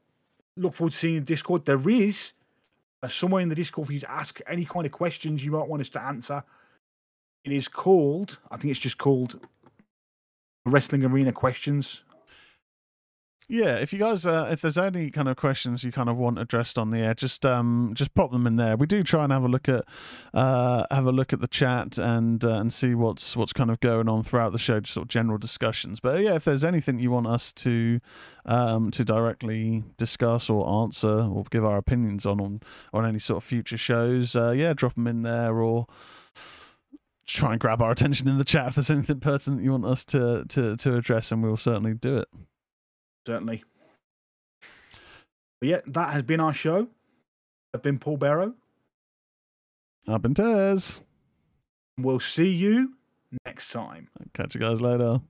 look forward to seeing in Discord. There is uh, somewhere in the Discord for you to ask any kind of questions you might want us to answer. It is called, I think it's just called Wrestling Arena Questions. Yeah, if you guys, uh, if there's any kind of questions you kind of want addressed on the air, just um, just pop them in there. We do try and have a look at, uh, have a look at the chat and uh, and see what's what's kind of going on throughout the show, just sort of general discussions. But yeah, if there's anything you want us to, um, to directly discuss or answer or give our opinions on on, on any sort of future shows, uh, yeah, drop them in there or try and grab our attention in the chat if there's anything pertinent you want us to to to address, and we'll certainly do it. Certainly. But yeah, that has been our show. I've been Paul Berrow. Up in tears. We'll see you next time. Catch you guys later.